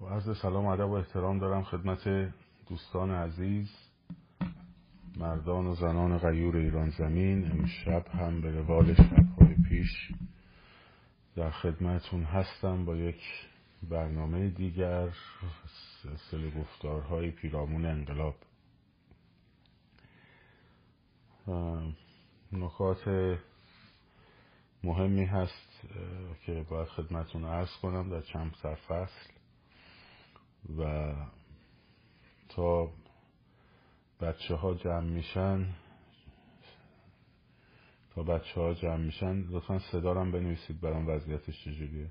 خب عرض سلام و ادب و احترام دارم خدمت دوستان عزیز مردان و زنان غیور ایران زمین. امشب هم به روال شبهای پیش در خدمتون هستم با یک برنامه دیگر سلسله گفتارهای پیرامون انقلاب. نکات مهمی هست که باید خدمتون عرض کنم در چند سرفصل و تا بچه ها جمع میشن تا بچه ها جمع میشن لطفا صدارم بنویسید برام وضعیتش چجوریه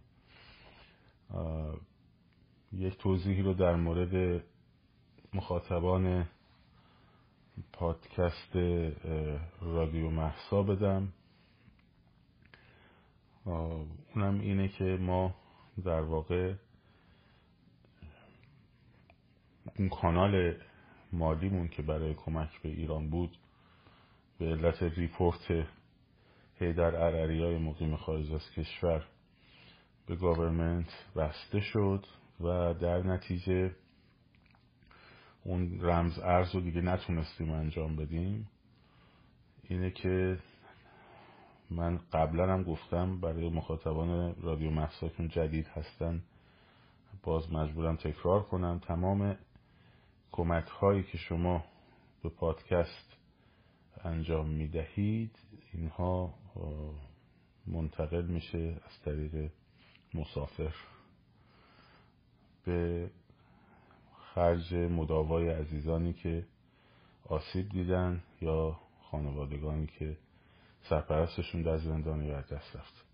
یک توضیحی رو در مورد مخاطبان پادکست رادیو مهسا بدم. اونم اینه که ما در واقع اون کانال مالیمون که برای کمک به ایران بود به علت report حیدر عرعری های مقیم خارج از کشور به government بسته شد و در نتیجه اون رمز ارز رو دیگه نتونستیم انجام بدیم. اینه که من قبلا هم گفتم برای مخاطبان رادیو محسا جدید هستن باز مجبورم تکرار کنم تمام کمک هایی که شما به پادکست انجام می دهید اینها منتقل میشه از طریق مسافر. به خرج مداوای عزیزانی که آسیب دیدن یا خانوادگانی که سرپرستشون در زندان یا دست رفت.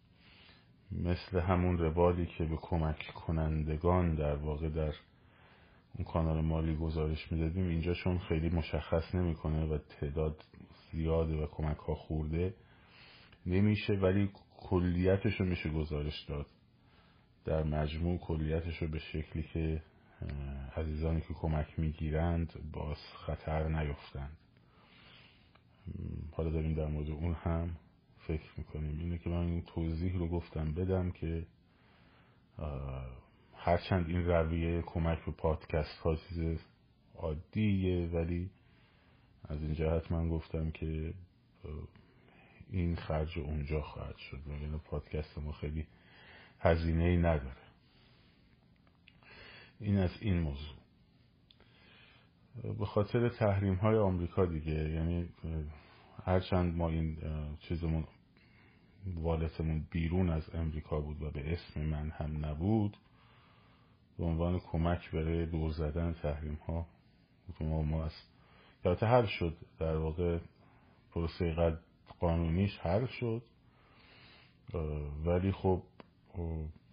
مثل همون روالی که به کمک کنندگان در واقع در اون کانال مالی گزارش می‌دادیم اینجا چون خیلی مشخص نمی‌کنه و تعداد زیاده و کمک ها خورده نمیشه ولی کلیتش رو میشه گزارش داد. در مجموع کلیتش رو به شکلی که عزیزانی که کمک می‌گیرند باز خطر نیفتند حالا داریم در مورد اون هم فکر می‌کنیم. اینه که من این توضیح رو گفتم بدم که هرچند این رویه کمک به پادکست ها چیز عادیه ولی از این جهت من گفتم که این خرج اونجا خواهد شد. و پادکست ما خیلی هزینه ای نداره. این از این موضوع. به خاطر تحریم های آمریکا دیگه یعنی هرچند ما این چیزمون والتمون بیرون از امریکا بود و به اسم من هم نبود به عنوان کمک برای دور زدن تحریم ها ما ما از حل شد. در واقع پروسه قد قانونیش حل شد. ولی خب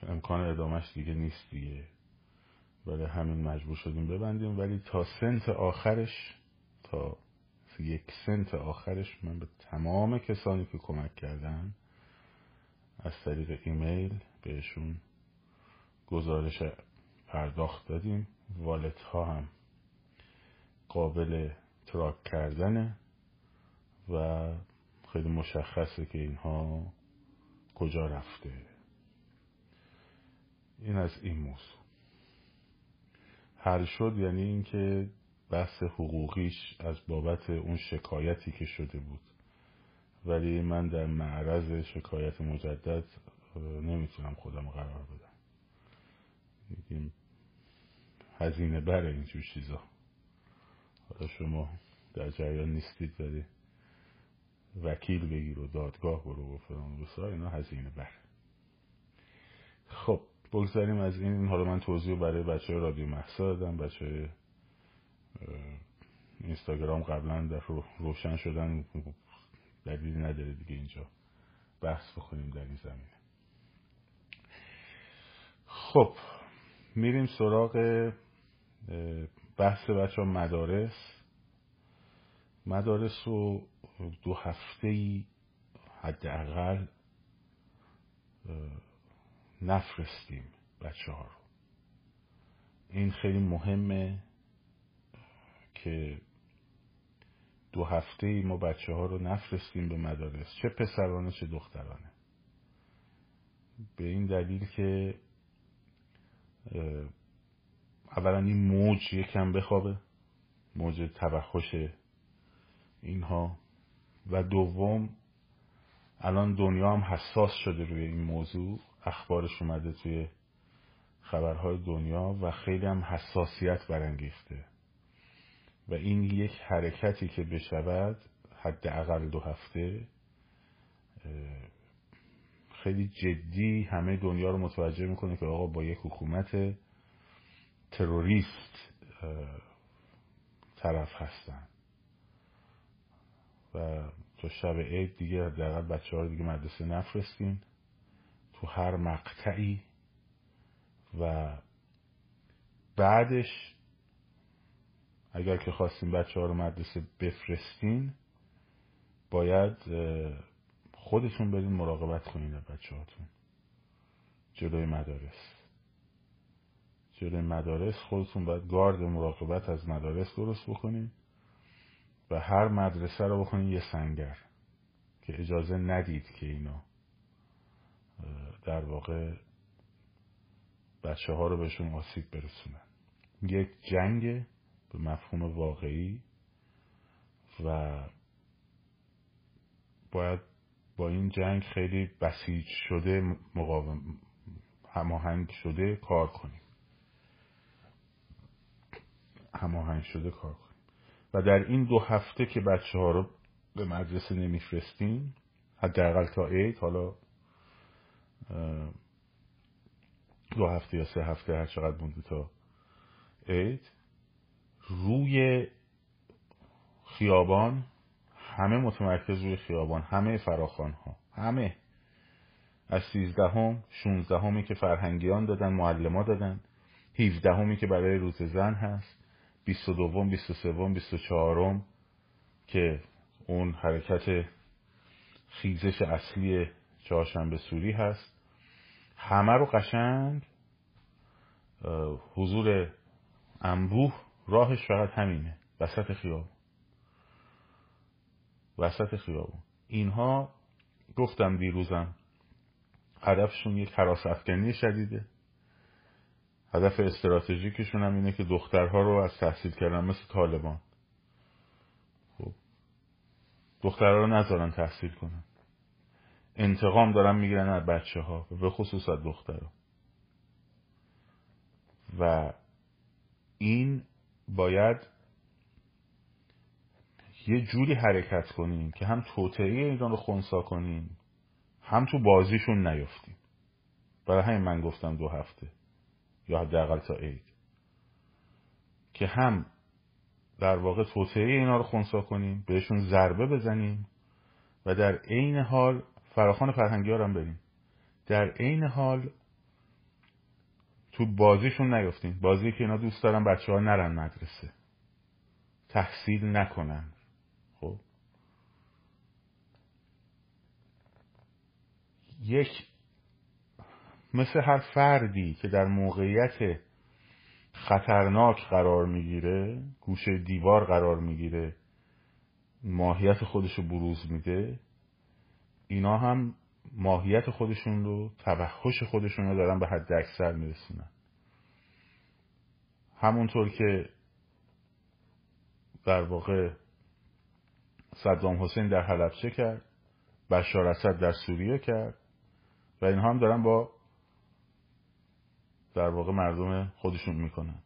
امکان ادامهش دیگه نیست دیگه. برای همین مجبور شدیم ببندیم. ولی تا سنت آخرش تا یک سنت آخرش من به تمام کسانی که کمک کردن از طریق ایمیل بهشون گزارش پرداخت دادیم. والت ها هم قابل تراک کردنه و خیلی مشخصه که اینها کجا رفته. این از این موضوع. حل شد یعنی اینکه بحث حقوقیش از بابت اون شکایتی که شده بود. ولی من در معرض شکایت مجدد نمی‌تونم خودم قرار بدم. هزینه بره اینجور چیزا. حالا شما در جریان نیستید ولی وکیل بگیر و دادگاه برو و فلان و اینا هزینه بره خب بگذاریم از این. حالا من توضیح برای بچه رادیو محسا دادم. بچه اینستاگرام قبلا در روشن شدن. دلیلی نداره دیگه اینجا بحث بکنیم در این زمینه. خب میریم سراغ بحث بچه مدارس. مدارس رو دو هفته ای حداقل نفرستیم بچه ها رو. این خیلی مهمه که دو هفته ای ما بچه ها رو نفرستیم به مدارس چه پسرانه چه دخترانه. به این دلیل که اولا این موج یکم بخوابه موج توحش اینها. و دوم الان دنیا هم حساس شده روی این موضوع اخبارش اومده توی خبرهای دنیا و خیلی هم حساسیت برانگیخته. و این یک حرکتی که بشود حداقل دو هفته خیلی جدی همه دنیا رو متوجه می‌کنه که آقا با یک حکومت تروریست طرف هستن. و تا شب عید دیگه حداقل بچه ها رو دیگه مدرسه نفرستین. تو هر مقطعی. و بعدش اگر که خواستین بچه ها رو مدرسه بفرستین باید خودتون برین مراقبت کنین بچه هاتون. جلوی مدارس. جلوی مدارس خودتون باید گارد مراقبت از مدارس درست بکنین و هر مدرسه رو بکنین یه سنگر که اجازه ندید که اینا در واقع بچه ها رو بهشون آسیب برسونن. یک جنگ به مفهوم واقعی و باید با این جنگ خیلی بسیج شده مقاوم هماهنگ شده کار کنیم. هماهنگ شده کار کنیم. و در این دو هفته که بچه ها رو به مدرسه نمیفرستیم حداقل تا عید حالا دو هفته یا سه هفته هر چقدر مونده تا عید روی خیابان همه متمرکز روی خیابان همه فراخان ها همه. از سیزدهم شونزدهمی که فرهنگیان دادن معلما دادن هیوزدهمی که برای روز زن هست. بیست و دوم بیست و سوم بیست و چهارم که اون حرکت خیزش اصلی چهارشنبه سوری هست. همه رو قشنگ حضور انبوه راهش فقط همینه. وسط خیابون. وسط خیابون. اینها گفتم دیروزم هدفشون یک حراس افکنی شدیده. هدف استراتژیکشون هم اینه که دخترها رو از تحصیل کردن مثل طالبان. خب. دخترها رو نذارن تحصیل کنن. انتقام دارن می‌گیرن از بچه ها به خصوص از دخترها. و این باید یه جوری حرکت کنیم که هم توطعه ایران رو خونسا کنیم هم تو بازیشون نیفتیم. برای همین من گفتم دو هفته. یا حداقل تا عید. که هم در واقع توطعه اینا رو خونسا کنیم بهشون ضربه بزنیم و در عین حال فراخان فرهنگی ها هم بریم. در عین حال تو بازیشون نیفتیم. بازی که اینا دوست دارن بچه ها نرن مدرسه. تحصیل نکنن. خب. یک مثل هر فردی که در موقعیت خطرناک قرار می‌گیره گوشه دیوار قرار می‌گیره ماهیت خودش رو بروز میده اینا هم ماهیت خودشون رو توحش خودشون رو دارن به حد اکثر میرسونن. همونطور که در واقع صدام حسین در حلبچه کرد؟ بشار اسد در سوریه کرد و اینها هم دارن با در واقع مردم خودشون می‌کنن.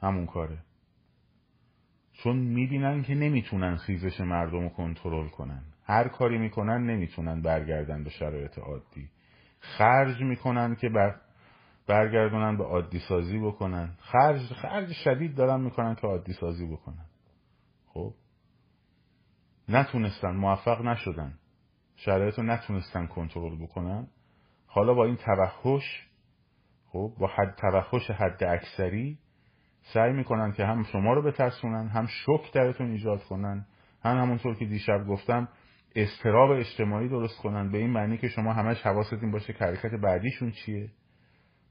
همون کاره. چون می‌بینن که نمی‌تونن خیزش مردم رو کنترل کنن. هر کاری می‌کنن نمی‌تونن برگردن به شرایط عادی. خرج می‌کنن که بر برگردونن به عادی سازی بکنن. خرج خرج شدید دارن می‌کنن که عادی سازی بکنن. خب؟ نتونستن موفق نشدن. شرایط رو نتونستن کنترل بکنن. حالا با این توحش خب با حد توحش حد اکثری سعی می‌کنن که هم شما رو بترسونن هم شک درتون ایجاد کنن هم همونطور که دیشب گفتم استراب اجتماعی درست کنن به این معنی که شما همش حواستون باشه که حرکت بعدیشون چیه.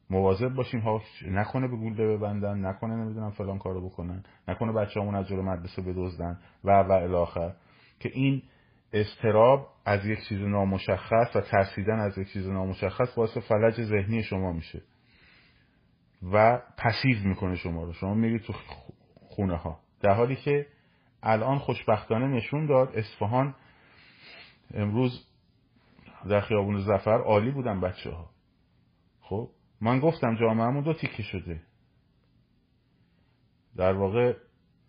مواظب باشیم ها نکنه به گولده ببندن نکنه نمی‌دونم فلان کارو بکنن نکنه بچه همون از جلو مدرسه بدزدن و و الاخر که این استراب از یک چیز نامشخص و ترسیدن از یک چیز نامشخص باعث فلج ذهنی شما میشه. و پسیو می‌کنه شما رو. شما میرید تو خونه ها در حالی که الان خوشبختانه نشون داد اصفهان امروز در خیابون زفر عالی بودن بچه ها خب من گفتم جامعهمون دو تیکه شده. در واقع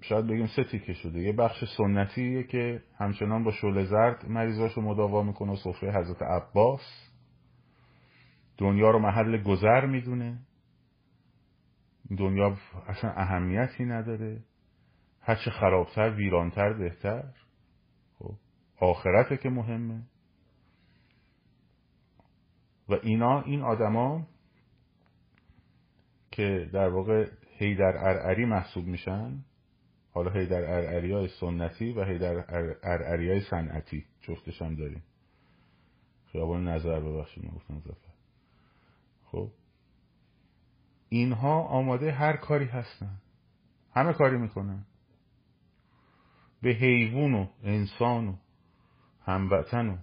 شاید بگیم سه تیکه شده. یه بخش سنتیه که همچنان با شعله زرد مریضاشو مداوا می‌کنه و سفره حضرت عباس. دنیا رو محل گذر می‌دونه. دنیا اصلا اهمیتی نداره. هرچه خرابتر ویرانتر بهتر. خب آخرته که مهمه. و اینا این آدما که در واقع هیدر ارعری محسوب میشن حالا هیدر ارعری های سنتی و هیدر ارعری های صنعتی جفتش هم داریم. خیابان نظر ببخشید زفر خب اینها آماده هر کاری هستن. همه کاری می‌کنن. به حیوان و انسان و هموطن و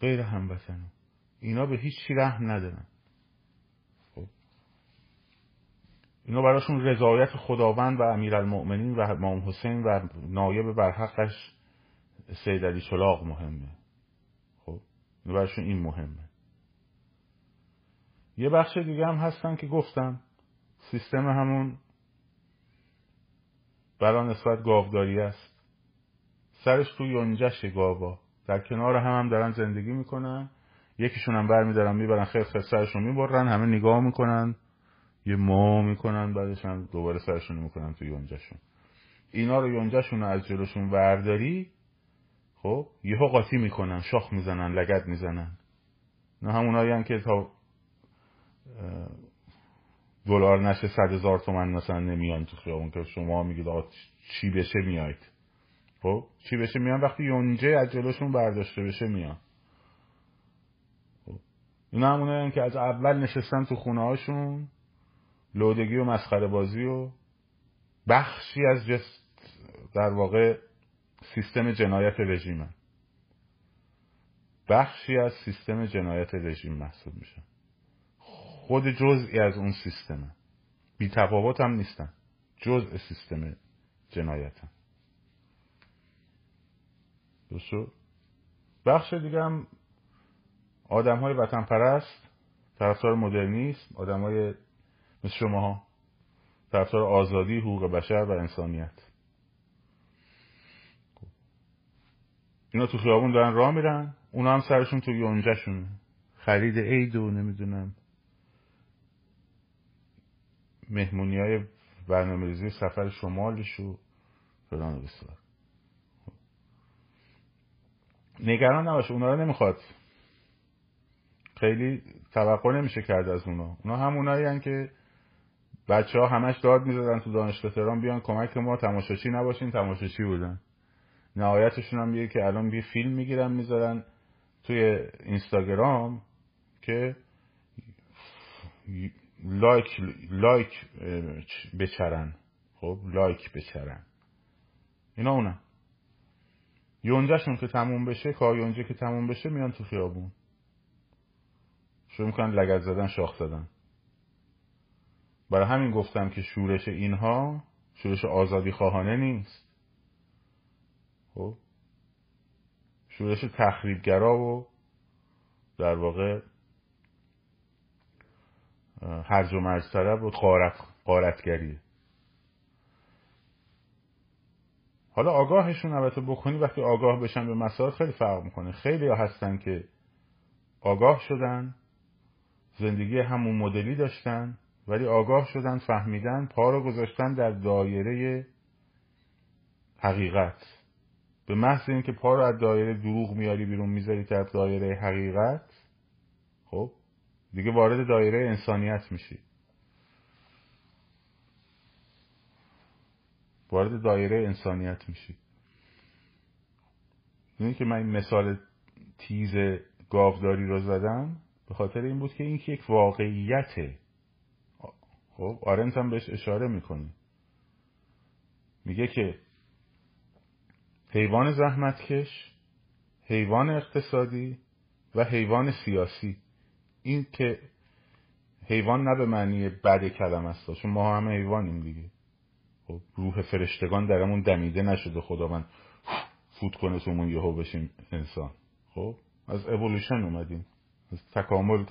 غیر هموطن اینا به هیچ چی رحم ندارن. خب. اینا براشون رضایت خداوند و امیرالمؤمنین و امام حسین و نایب برحقش سید علی چلاغ مهمه. خب. اینا براشون این مهمه. یه بخش دیگه هم هستن که گفتم. سیستم همون برا نسبت گاوداری است. سرش توی یونجش گاوا. در کنار هم هم دارن زندگی می‌کنن. یکیشون هم برمیدارن می‌برن خیلی خیلی سرشون می‌برن همه نگاه می‌کنن. یه مو می‌کنن بعدش هم دوباره سرشون می‌کنن توی یونجشون. اینا رو یونجشون از جلوشون ورداری خب یهو قاطی می‌کنن شاخ می‌زنن لگد می‌زنن. نه همونایی که تا دلار نشه صد هزار تومن مثلا نمیان تو خیابون که شما میگید آقا چی بشه میاید. خب چی بشه میان؟ وقتی یونجه از جلوشون برداشته بشه میان. خب اینا همونه که از اول نشستن تو خونه هاشون لودگی و مسخره بازی و بخشی از جس در واقع سیستم جنایت رژیم بخشی از سیستم جنایت رژیم محسوب میشن خود جزئی از اون سیستمه. بی تفاوت هم نیستن. جزء سیستم جنایتن. درست بخش دیگه هم آدم های وطن پرست طرفدار مدرنیسم آدم های مثل شما ها طرفدار آزادی حقوق بشر و انسانیت. اینا تو خیابون دارن راه میرن اونا هم سرشون تو یونجهشونه. خرید عید و نمی‌دونم مهمونی های برنامه سفر شمالش و فلان بسار نگران نباشه اونا رو نمی‌خواد. خیلی توقع نمیشه کرد از اونا. اونا همونایی که بچه ها همش داد می‌زدن تو دانشگاه تهران بیان کمک ما تماشاچی نباشین تماشاچی بودن. نهایتشون هم میگه که الان بی فیلم می‌گیرن می‌ذارن توی اینستاگرام که لایک لایک بچرن. خب لایک بچرن. اینا اونم یونجهشون که تموم بشه کار یونجه که تموم بشه میان تو خیابون. شروع می‌کنن لگت زدن شاخ زدن. برای همین گفتم که شورش اینها شورش آزادی خواهانه نیست. خب. شورش تخریبگرا و در واقع هرج و مرج طرف و قارت قارتگریه حالا آگاهشون البته بکنی وقتی آگاه بشن به مسائل خیلی فرق می‌کنه. خیلی ها هستن که آگاه شدن زندگی همون مدلی داشتن ولی آگاه شدن فهمیدن پا رو گذاشتن در دایره حقیقت. به محض اینکه پا رو از دایره دروغ میاری بیرون می‌ذاری در دایره حقیقت خب دیگه وارد دایره انسانیت میشی. وارد دایره انسانیت میشی. اینه که من این مثال تیز گاوداری رو زدم به خاطر این بود که این که یک واقعیته خب آرنت هم بهش اشاره می‌کنه. میگه که حیوان زحمتکش حیوان اقتصادی و حیوان سیاسی. این که حیوان نه به معنی بد کلم است چون ما همه حیوانیم دیگه. خب روح فرشتگان درمون دمیده نشده خدا من فوت کنه تومون یهو بشیم انسان. خب از اولوشن اومدیم از تکامل,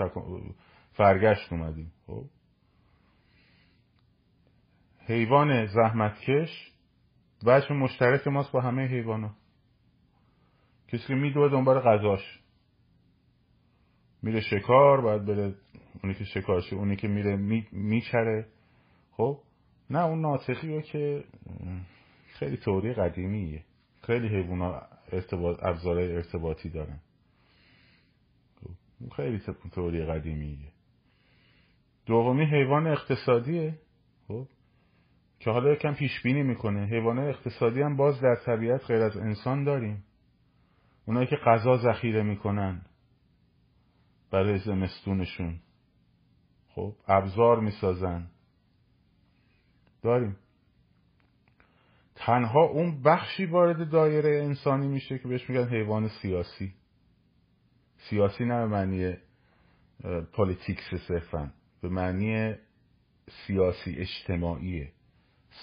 فرگشت اومدیم. خب حیوان زحمتکش بچه مشترک ماست با همه حیوانا کسی که میدوه دنبال غذاش. میره شکار باید بره اونی که شکارشه اونی که میره میچره. خب؟ نه اون ناسخی رو که خیلی توری قدیمیه. خیلی حیوان ارتباط ابزارهای ارتباطی دارن. خب، خیلی توری قدیمیه. دومی حیوان اقتصادیه. خب؟ که حالا یکم پیش بینی می‌کنه. حیوان اقتصادی هم باز در طبیعت غیر از انسان داریم. اونایی که غذا ذخیره می‌کنن. برای زمستونشون. خب ابزار می‌سازن. داریم. تنها اون بخشی وارد دایره انسانی میشه که بهش میگن حیوان سیاسی. سیاسی نه به معنی politics صرفا. به معنی سیاسی اجتماعیه.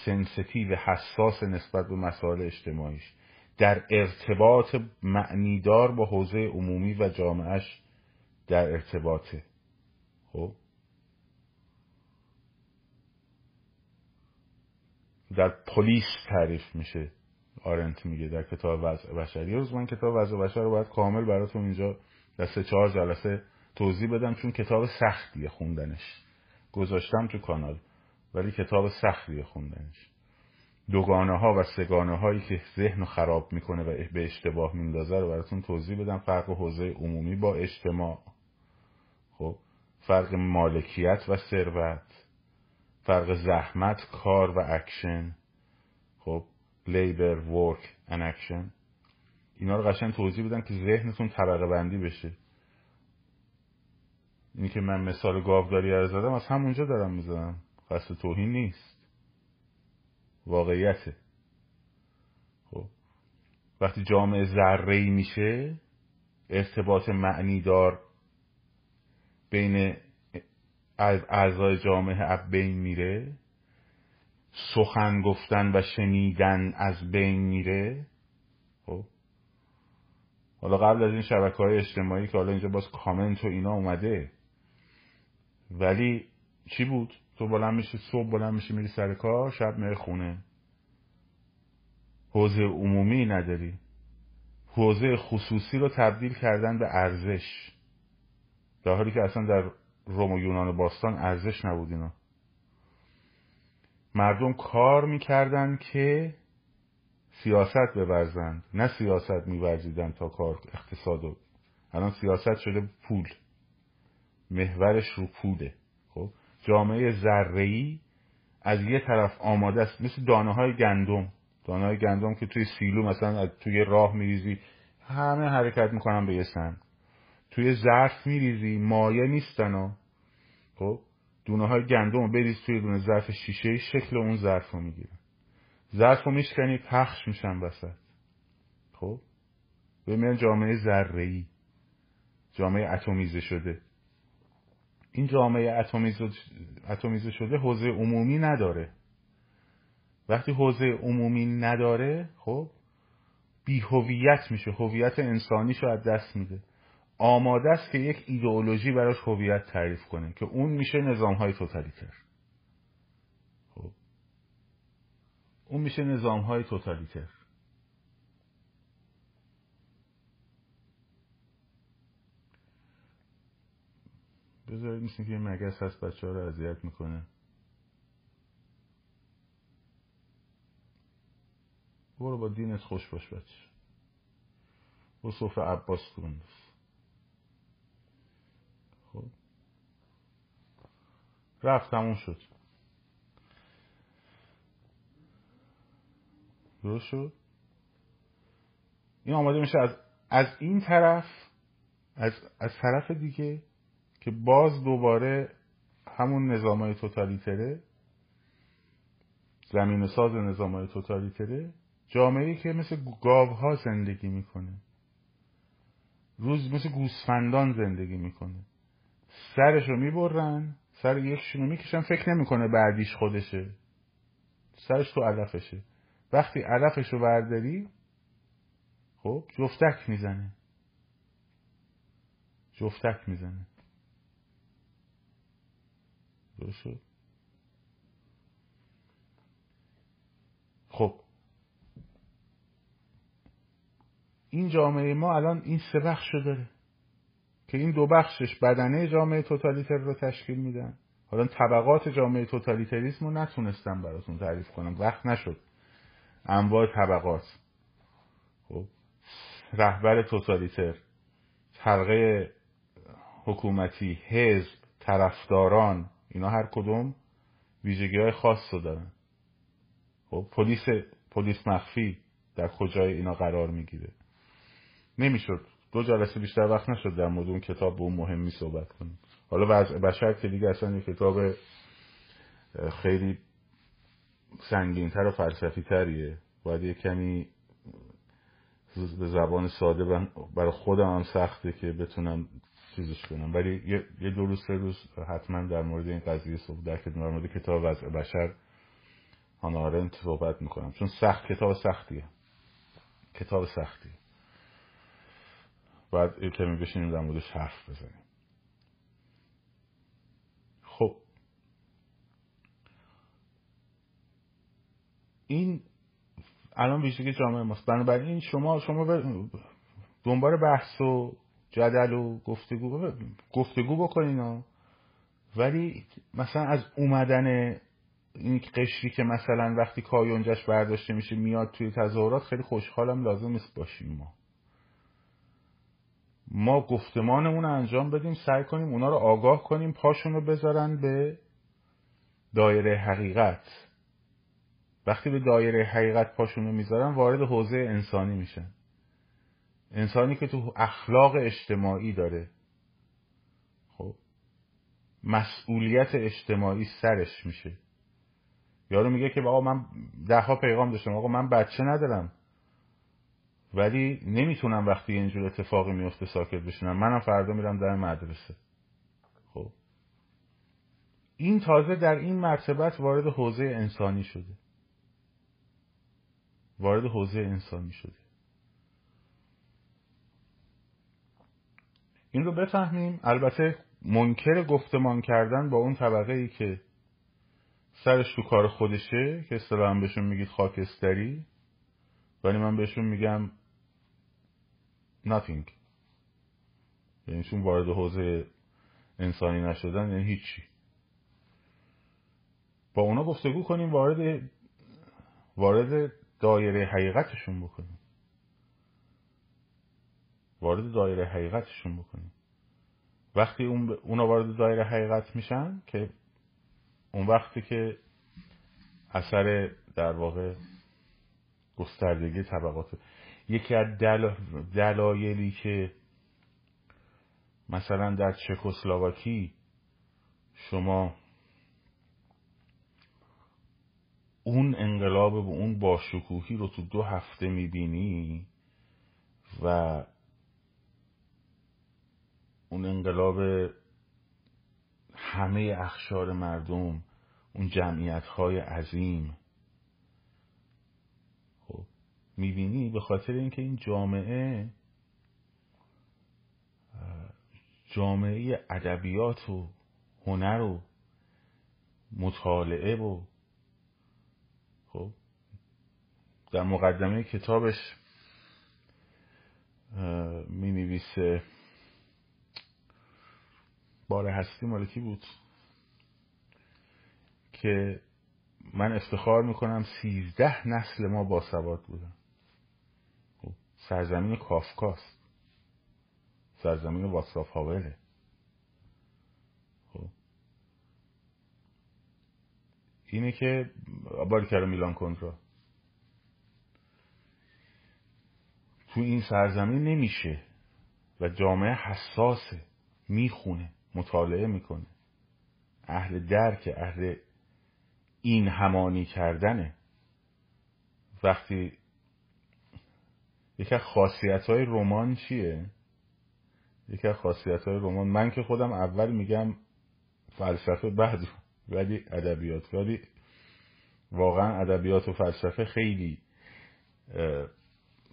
sensitive حساس نسبت به مسائل اجتماعیش. در ارتباط معنیدار با حوزه عمومی و جامعهش در ارتباطه. خب؟ در پلیس تعریف میشه. آرنت میگه در کتاب وضع بشری روز من کتاب وضع بشر رو باید کامل براتون اینجا در سه چهار جلسه توضیح بدم چون کتاب سختیه خوندنش. گذاشتم تو کانال ولی کتاب سختیه خوندنش. دوگانه ها و سگانه هایی که ذهن خراب می‌کنه و به اشتباه میندازه رو براتون توضیح بدم. فرق حوزه عمومی با اجتماع. فرق مالکیت و ثروت فرق زحمت کار و اکشن. خب labor work and action اینا رو قشنگ توضیح بدم که ذهنتون طبقه بندی بشه. اینی که من مثال گاوداری رو زدم از همونجا دارم می‌زنم قصد توهین نیست. واقعیته. خب وقتی جامعه ذره میشه ارتباط معنیدار بین اعضای جامعه اب بین میره. سخن گفتن و شنیدن از بین میره. خب. حالا قبل از این شبکه های اجتماعی که حالا اینجا باز کامنت و اینا اومده. ولی چی بود؟ تو بلند میشی صبح بلند میشی میری سر کار شب میری خونه. حوزه عمومی نداری. حوزه خصوصی رو تبدیل کردن به ارزش. در حالی که اصلا در روم و یونان باستان ارزش نبود اینا. مردم کار می‌کردن که سیاست بورزند نه سیاست میورزیدن تا کار اقتصاد و الان سیاست شده پول. محورش رو پوله. خب؟ جامعه ذره‌ای از یه طرف آماده است. مثل دانه های گندم. دانه های گندم که توی سیلو مثلا توی راه میریزی. همه حرکت می‌کنن به یه سمت. توی ظرف میریزی مایه نیستن و خب دونه های گندم رو بریز توی دونه ظرف شیشه شکل اون ظرف رو می‌گیرن ظرف رو میشکنی پخش میشن وسط. خب ببین جامعه ذره جامعه اتمیزه شده. این جامعه اتمیزه شده حوزه عمومی نداره. وقتی حوزه عمومی نداره خب بی هویت میشه. هویت انسانیش رو از دست میده. آماده است که یک ایدئولوژی براش هویت تعریف کنه که اون میشه نظام های توتالیتر. خب. اون میشه نظام های توتالیتر. بذارید مثل که مگس هست بچه ها رو اذیت می‌کنه. برو با دینت خوش باش بچه. برو صفر عباس تو خب رفت تموم شد. درست شد؟ این آماده میشه از از این طرف از, از طرف دیگه که باز دوباره همون نظام های توتالیتره زمین ساز نظام های توتالیتره جامعه که مثل گاوها زندگی می‌کنه. روز مثل گوسفندان زندگی می‌کنه. سرش رو می‌برن سر یکشونو می‌کشن فکر نمی‌کنه بعدیش خودشه. سرش تو علفشه. وقتی علفش رو برداری خب جفتک می‌زنه. جفتک می‌زنه. درست خب. این جامعه ما الان این سه بخش داره. که این دو بخشش بدنه جامعه توتالیتر رو تشکیل میدن. حالا طبقات جامعه توتالیتریسم رو نتونستم براتون تعریف کنم. وقت نشد. انواع طبقات. خب. رهبر توتالیتر حلقه حکومتی حزب طرفداران اینا هر کدوم ویژگی های خاص رو دارن. خب. پلیس پلیس مخفی در کجای اینا قرار می‌گیره. نمی‌شد. دو جلسه بیشتر وقت نشد در مورد اون کتاب به اون مهمی صحبت کنیم. حالا وضع بشر که دیگه اصلا یه کتاب خیلی سنگینتر و فلسفی تریه باید یه کمی به زبان ساده برای خودم هم سخته که بتونم چیزش کنم. ولی یه دو روز سه روز حتما در مورد این قضیه صحبت در در مورد کتاب وضع بشر هانارنت صحبت می‌کنم. چون سخت کتاب سختیه. کتاب سختیه. باید یه کمی بشینیم در موردش حرف بزنیم. خب. این الان ویژگی جامعه ماست. بنابراین شما شما دنبال بحث و جدل و گفتگو گفتگو بکنین ولی مثلا از اومدن این قشری که مثلا وقتی کایونجش برداشته میشه میاد توی تظاهرات خیلی خوشحالم لازم نیست باشیم ما. ما گفتمانمون رو انجام بدیم سعی کنیم اونا رو آگاه کنیم پاشون رو بذارن به دایره حقیقت. وقتی به دایره حقیقت پاشون رو می‌ذارن وارد حوزه انسانی میشن. انسانی که تو اخلاق اجتماعی داره. خب مسئولیت اجتماعی سرش میشه. یارو میگه که آقا من ده ها پیغام داشتم آقا من بچه ندارم. ولی نمی‌تونم وقتی اینجور اتفاقی میفته ساکت بشینم. منم فردا میرم در مدرسه. خب. این تازه در این مرتبت وارد حوزه انسانی شده. وارد حوزه انسانی شده. این رو بفهمیم. البته منکر گفتمان کردن با اون طبقه ای که سرش تو کار خودشه که اصطلاحا بهشون میگید خاکستری ولی من بهشون میگم nothing. یعنی چون وارد حوزه انسانی نشدن یعنی هیچی. با اونا گفتگو کنیم وارد وارد دایره حقیقتشون بکنیم. وارد دایره حقیقتشون بکنیم. وقتی اون اونا وارد دایره حقیقت میشن که اون وقتی که اثر در واقع گستردگی طبقات یکی از دل... دلایلی که مثلا در چکسلواکی شما اون انقلاب و اون باشکوهی رو تو دو هفته می‌بینی و اون انقلاب همه اخشار مردم اون جمعیت های عظیم می‌بینی به خاطر اینکه این جامعه جامعه ادبیات و هنر و مطالعه و خب در مقدمه کتابش می نویسه بار هستی مالکی بود؟ که من افتخار می‌کنم سیزده نسل ما باسواد بودن. خب، سرزمین کافکاست. سرزمین واسلاف هاوله. خب. اینه که باری کرده میلان کنترا. تو این سرزمین نمیشه و جامعه حساسه می‌خونه مطالعه می‌کنه. اهل درک اهل این همانی کردنه. وقتی یکی از خاصیت های رمان چیه؟ یکی از خاصیت های رمان. من که خودم اول میگم فلسفه بعد ولی ادبیات. ولی واقعا ادبیات و فلسفه خیلی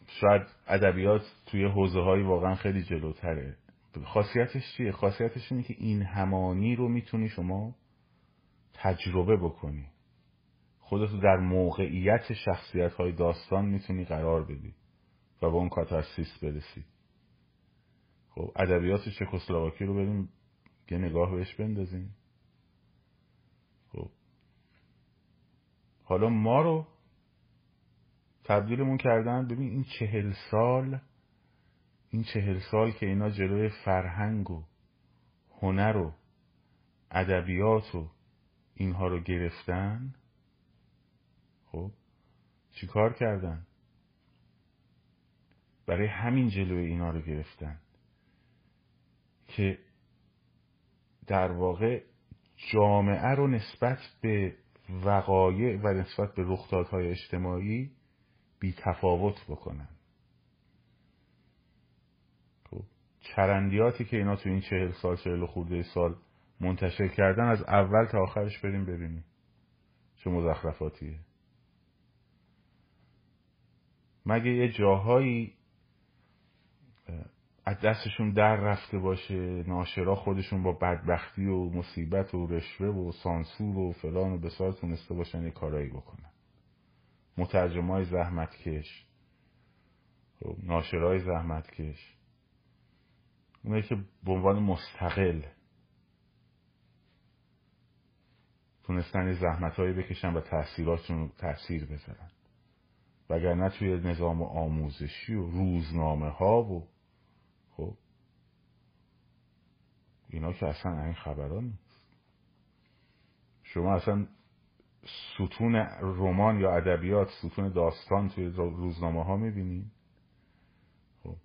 شاید ادبیات توی حوزه های واقعا خیلی جلوتره. خاصیتش چیه؟ خاصیتش اینه که این همانی رو می‌تونی شما تجربه بکنی. خودتو در موقعیت شخصیت های داستان می‌تونی قرار بدی. و به اون کاتارسیس برسی. خب ادبیات چکسلواکی رو بریم یه نگاه بهش بندازیم. خب. حالا ما رو تبدیلمون کردن ببین این چهل سال این چهل سال که اینا جلوی فرهنگ و هنر و ادبیات و اینها رو گرفتن خب چیکار کردن؟ برای همین جلوی اینا رو گرفتن که در واقع جامعه رو نسبت به وقایع و نسبت به رخدادهای اجتماعی بی تفاوت بکنن. خب چرندیاتی که اینا تو این چهل سال چهل خورده سال منتشر کردن از اول تا آخرش بریم ببینیم چه مزخرفاتیه. مگه یه جاهایی از دستشون در رفته باشه ناشرا خودشون با بدبختی و مصیبت و رشوه و سانسور و فلان و بسار تونسته باشن یه کارایی بکنن. مترجمای زحمتکش خب، ناشرای زحمتکش. اونایی که به عنوان مستقل تونستن زحمت هایی بکشن و تاثیراتشون تاثیر بذارن. وگرنه توی نظام آموزشی و روزنامه ها و خب اینا که اصلا این خبران شما اصلا ستون رمان یا ادبیات ستون داستان توی روزنامه ها می‌بینید خب.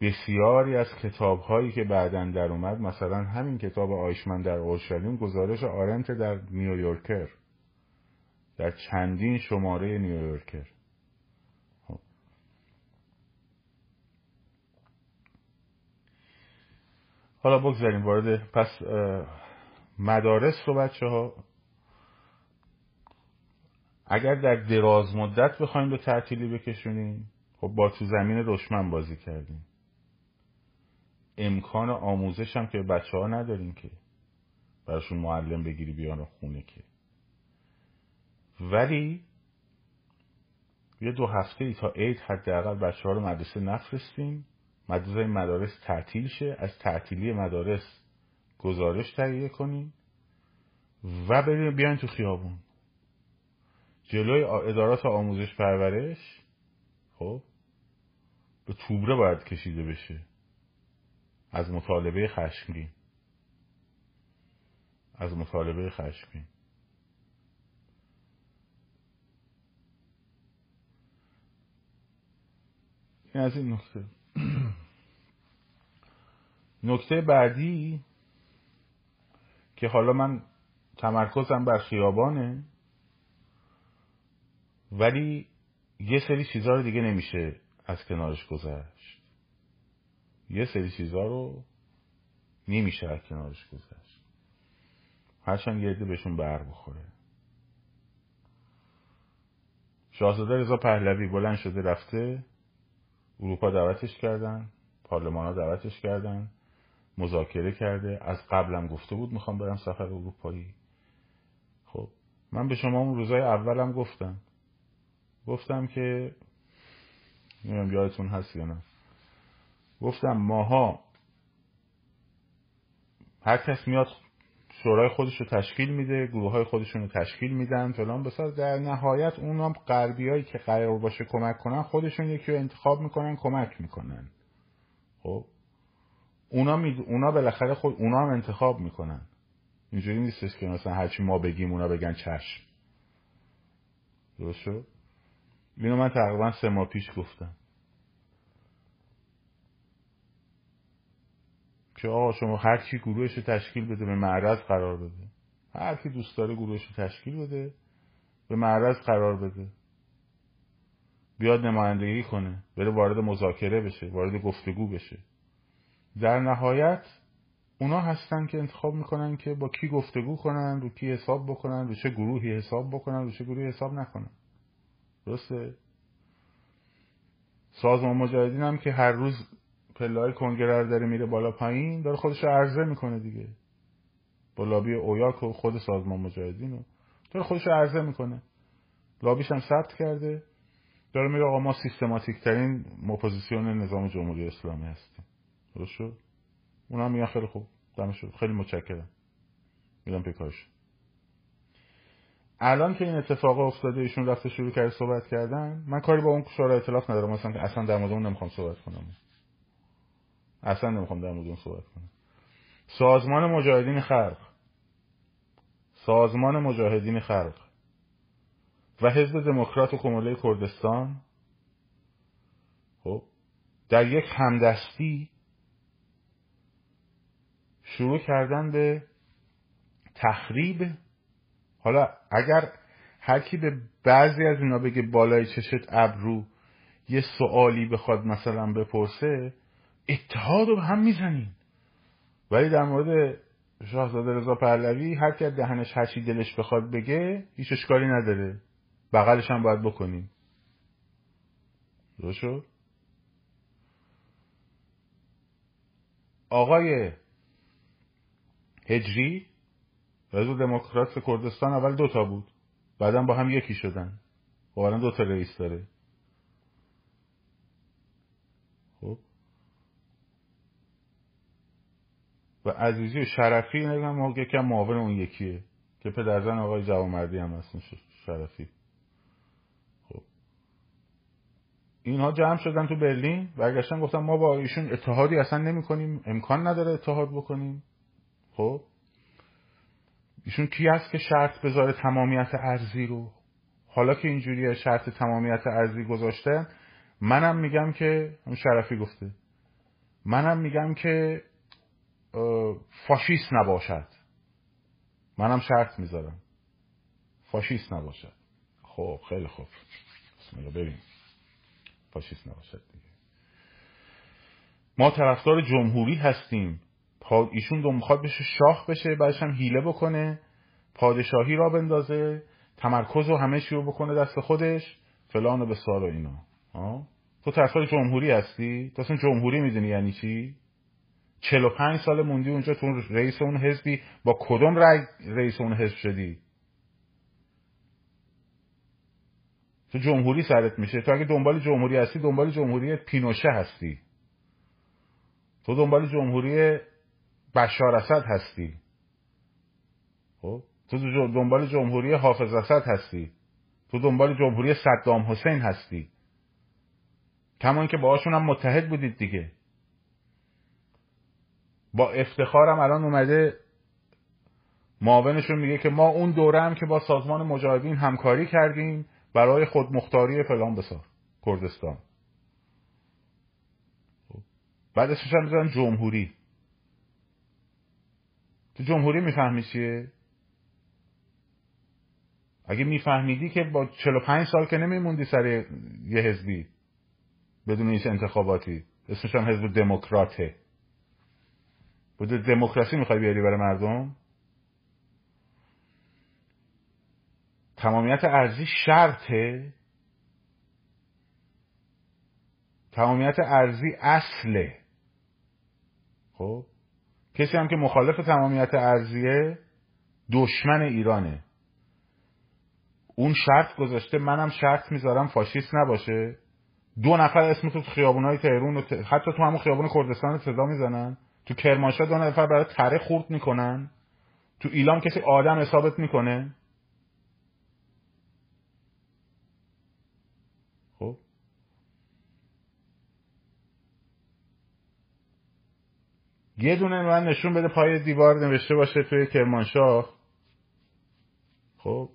بسیاری از کتاب هایی که بعدا در اومد مثلا همین کتاب آیشمن در اورشلیم گزارش آرنت در نیویورکر در چندین شماره نیویورکر. حالا بگذاریم وارد پس مدارس رو بچه ها اگر در دراز مدت بخوایم به تعطیلی بکشونیم خب با تو زمین دشمن بازی کردیم. امکان آموزش هم که بچه ها نداریم که براشون معلم بگیری بیان خونه که. ولی یه دو هفته ای تا عید حداقل بچه ها رو مدرسه نفرستیم. مدرسه مدارس تعطیل شه از تعطیلی مدارس گزارش تهیه کنیم و بریم بیاین تو خیابون. جلوی ادارات آموزش پرورش خب به توبره باید کشیده بشه. از مطالبه خشمگین. از مطالبه خشمگین. این از این نکته نکته بعدی که حالا من تمرکزم بر خیابانه ولی یه سری چیزها رو دیگه نمیشه از کنارش گذشت. یه سری چیزها رو نمیشه از کنارش گذشت. هرچند یه بهشون بر بخوره. شاهزاده رضا پهلوی بلند شده رفته. اروپا دعوتش کردن پارلمان ها دعوتش کردن مذاکره کرده. از قبلم گفته بود می‌خوام برم سفر اروپایی. خب من به شما اون روزای اولم گفتم. گفتم که نمیم یادتون هست یا نه. گفتم ماها هر کس میاد شورای خودش رو تشکیل میده گروه های خودشون رو تشکیل میدن فلان. بسار در نهایت اون هم غربی هایی که قرار باشه کمک کنن خودشون یکی رو انتخاب می‌کنن کمک می‌کنن. خب؟ اونا, می... اونا بالاخره خود اونا هم انتخاب می‌کنن. اینجوری نیستش که مثلا هرچی ما بگیم اونا بگن چشم. درست شد؟ اینو من تقریبا سه ماه پیش گفتم. که آقا شما هر کی گروهش رو تشکیل بده به معرض قرار بده. هر کی دوست داره گروهش رو تشکیل بده به معرض قرار بده. بیاد نمایندگی کنه بره وارد مذاکره بشه وارد گفتگو بشه. در نهایت اونا هستن که انتخاب می‌کنن که با کی گفتگو کنن رو کی حساب بکنن رو چه گروهی حساب بکنن رو چه گروهی حساب نکنن. درسته؟ سازمان مجاهدین هم که هر روز پله های کنگره داره میره بالا پایین داره خودش رو عرضه می‌کنه دیگه. با لابی OIAC و خود سازمان مجاهدین رو داره خودش رو عرضه می‌کنه. لابیش هم ثبت کرده. داره میگه آقا ما سیستماتیک ترین اپوزیسیون نظام جمهوری اسلامی هستیم. درست شد؟ اونا میگن خیلی خوب. دم شد خیلی متشکرم. میدم پیکاش. الان که این اتفاق افتاده ایشون رفته شروع کرده صحبت کردن من کاری با اون شورای اطلاف ندارم. مثلا اصلا در مورد اون نمی‌خوام صحبت کنم. اصلا نمی‌خوام در مورد اون صحبت کنم. سازمان مجاهدین خلق. سازمان مجاهدین خلق. و حزب دموکرات و کموله کردستان. خب در یک همدستی شروع کردن به تخریب. حالا اگر هر کی به بعضی از اینا بگه بالای چشت ابرو یه سوالی بخواد مثلا بپرسه اتحاد رو به هم می‌زنین ولی در مورد شاهزاده رضا پهلوی هر کی دهنش هرچی دلش بخواد بگه هیچ اشکالی نداره. بغلش هم باید بکنیم. درست آقای هجری حزب دموکرات کردستان اول دوتا بود. بعدا با هم یکی شدن. خب الان دوتا رئیس داره خب و عزیزی و شرفی نگم یکم معاون اون یکیه که پدرزن آقای جوامردی هم هستن شرفی. خب. اینها جمع شدن تو برلین برگشتن گفتن ما با ایشون اتحادی اصلا نمی کنیم امکان نداره اتحاد بکنیم. خب. ایشون کی هست که شرط بذاره تمامیت ارزی رو؟ حالا که اینجوری شرط تمامیت ارزی گذاشته منم میگم که اون شرفی گفته منم میگم که فاشیست نباشد. منم شرط می‌ذارم. فاشیست نباشد. خب خیلی خوب. بسم الله بریم. فاشیست نباشد دیگه. ما طرفدار جمهوری هستیم. ایشون دو می‌خواد بشه شاه بشه بعدش هم هیله بکنه. پادشاهی را بندازه. تمرکز رو همه رو بکنه دست خودش. فلان و بسار و اینا. تو طرفدار جمهوری هستی؟ تو اصلا جمهوری می‌دونی یعنی چی؟ 45 سال موندی اونجا تو رئیس اون حزبی. با کدوم رأی رئیس اون حزب شدی؟ تو جمهوری سرت میشه. تو اگه دنبال جمهوری هستی دنبال جمهوری پینوشه هستی. تو دنبال جمهوری بشار اسد هستی. خب؟ تو دنبال جمهوری حافظ اسد هستی. تو دنبال جمهوری صدام حسین هستی. کما که باهاشون هم متحد بودید دیگه. با افتخارم الان اومده معاونشون میگه که ما اون دوره هم که با سازمان مجاهدین همکاری کردیم برای خودمختاری فلان بسار کردستان. بعد اسمش هم جمهوری. تو جمهوری می‌فهمی چیه؟ اگه میفهمیدی که با 45 سال که نمیموندی سر یه حزبی بدون هیچ انتخاباتی اسمش هم حزب دموکراته. بوده دموکراسی می‌خوای بیاری برای مردم؟ تمامیت ارزی شرطه. تمامیت ارزی اصله. خب؟ کسی هم که مخالف تمامیت ارزیه دشمن ایرانه. اون شرط گذاشته منم شرط می‌ذارم فاشیست نباشه. دو نفر اسم تو خیابونای تهرون و حتی تو همون خیابون کردستان صدا می‌زنن. تو کرمانشاه دو نفر برای تره خورد می‌کنن. تو ایلام کسی آدم حسابت می‌کنه. خب. یه دونه من نشون بده پای دیوار نوشته باشه توی کرمانشاه. خب.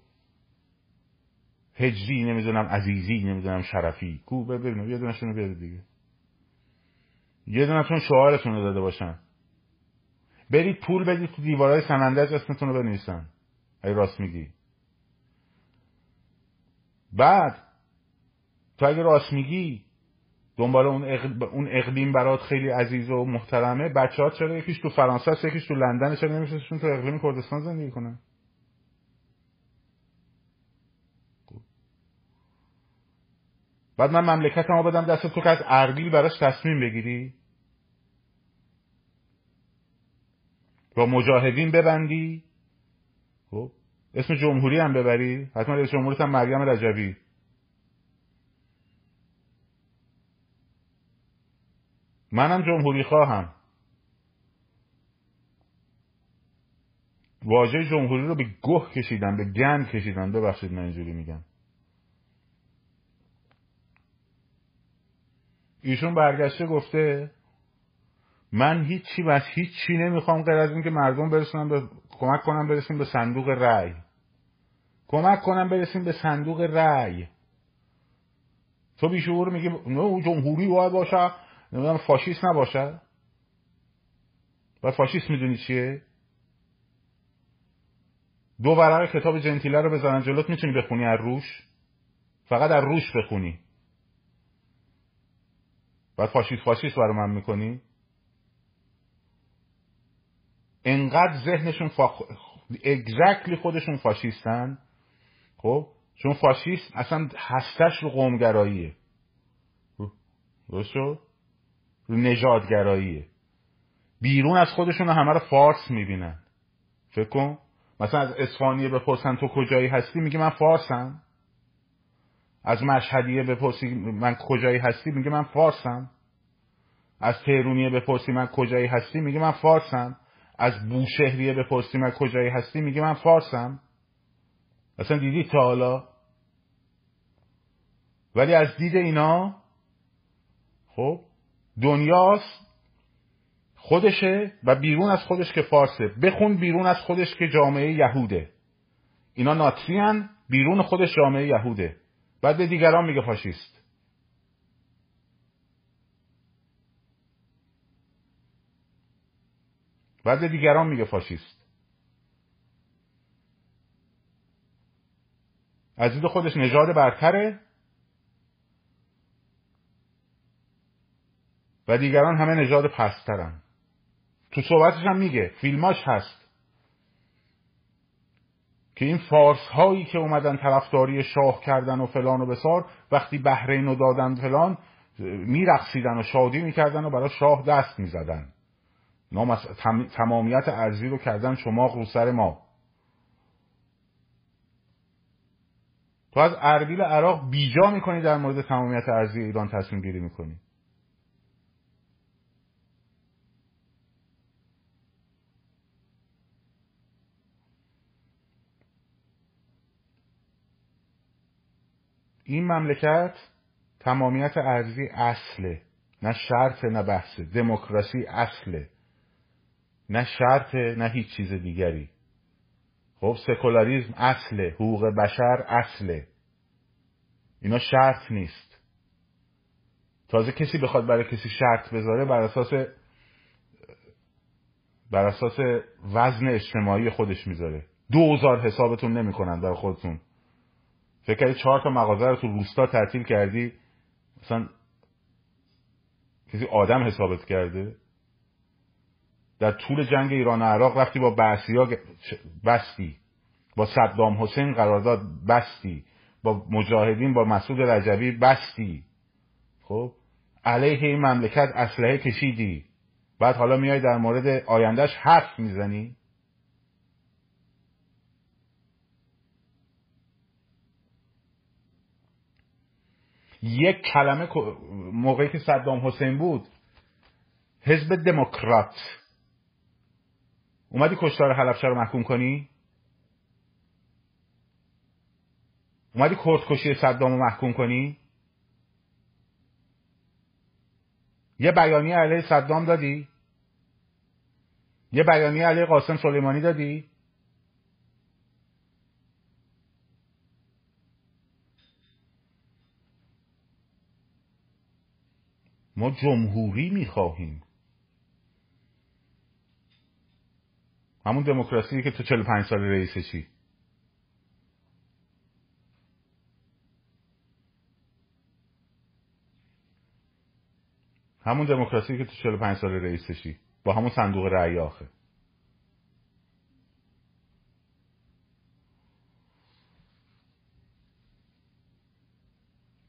هجری نمی‌دونم عزیزی نمی‌دونم شرفی. کو ببینم یه دونشون بیاره دیگه. یه دونتون شعارتون رو داده باشن. برید پول بدید تو دیوارهای سنندج اسمتون رو بنویسن. ای راست میگی. بعد تو اگه راست میگی دنبال اون, اقلیم برات خیلی عزیز و محترمه بچه ها چرا یکیش تو فرانسه است یکیش تو لندن چرا نمیشونشون تو اقلیم کردستان زندگی کنن؟ بعد من مملکت ما بدم دست تو که از اربیل براش تصمیم بگیری؟ با مجاهدین ببندی؟ خب اسم جمهوری هم ببری؟ حتما رئیس جمهوریت هم مریم رجبی. منم جمهوری خواهم. واژه جمهوری رو به گه کشیدن به گند کشیدن ببخشید من اینجوری میگم. ایشون برگشته گفته من هیچی بس هیچی نمی‌خوام غیر از اینکه مردم برسونم به کمک کنم برسیم به صندوق رأی. کمک کنم برسیم به صندوق رأی. تو بیشعور میگی نه جمهوری باید باشه. نمی‌دونم فاشیست نباشه. و فاشیست می‌دونی چیه؟ دو ورق کتاب جنتیله رو بزنن جلوت می‌تونی بخونی از روش؟ فقط از روش بخونی. بعد فاشیست فاشیست برای من می‌کنی؟ انقدر ذهنشون فا... اگزکتلی خودشون فاشیستن. خب؟ چون فاشیست اصلا هستش رو قومگراییه. درست شد؟ رو نژادگراییه. بیرون از خودشون همه رو فارس می‌بینن. فکر کن. مثلا از اسفانیه بپرسن تو کجایی هستی؟ میگه من فارسم. از مشهدیه بپرسی من کجایی هستی؟ میگه من فارسم. از تهرونیه بپرسی من کجایی هستی؟ میگه من فارسم. از بوشهریه بپرسی من کجایی هستی؟ میگه من فارسم. اصلا دیدی تا حالا؟ ولی از دید اینا خب دنیاست خودشه و بیرون از خودش که فارسه. بخون بیرون از خودش که جامعه یهوده. اینا ناتریان بیرون خودش جامعه یهوده. بعد به دیگران میگه فاشیست. بعد دیگران میگه فاشیست. از دید خودش نژاد برتره و دیگران همه نژاد پسترن. تو صحبتش هم میگه فیلماش هست که این فارس هایی که اومدن طرفداری شاه کردن و فلان و بسار وقتی بحرین رو دادن فلان میرقصیدن و شادی می‌کردن و برای شاه دست می‌زدن. نام تمامیت ارزی رو کردن شما رو سر ما. تو از اربیل عراق بیجا می‌کنی در مورد تمامیت ارزی ایران تصمیم گیری می‌کنی. این مملکت تمامیت ارزی اصله نه شرط نه بحثه. دموکراسی اصله. نه شرط نه هیچ چیز دیگری. خب سکولاریزم اصله حقوق بشر اصله. اینا شرط نیست. تازه کسی بخواد برای کسی شرط بذاره بر اساس بر اساس وزن اجتماعی خودش می‌ذاره. دوزار حسابتون نمی‌کنن در خودتون. فکر کردی چهار تا مغازه رو تو روستا تعطیل کردی؟ مثلا کسی آدم حسابت کرده؟ در طول جنگ ایران و عراق وقتی با ها بستی. با صدام حسین قرارداد بستی. با مجاهدین با مسعود رجبی بستی. خب؟ علیه این مملکت اسلحه کشیدی. بعد حالا میای در مورد آیندهش حرف می‌زنی. یک کلمه موقعی که صدام حسین بود حزب دموکرات. اومدی کشتار حلبشه رو محکوم کنی؟ اومدی کشی صدام رو محکوم کنی؟ یه بیانیه علیه صدام دادی؟ یه بیانیه علیه قاسم سلیمانی دادی؟ ما جمهوری می‌خواهیم. همون دموکراسی که تو 45 سال رئیس چی همون دموکراسی که تو 45 سال رئیسشی با همون صندوق رأی آخه.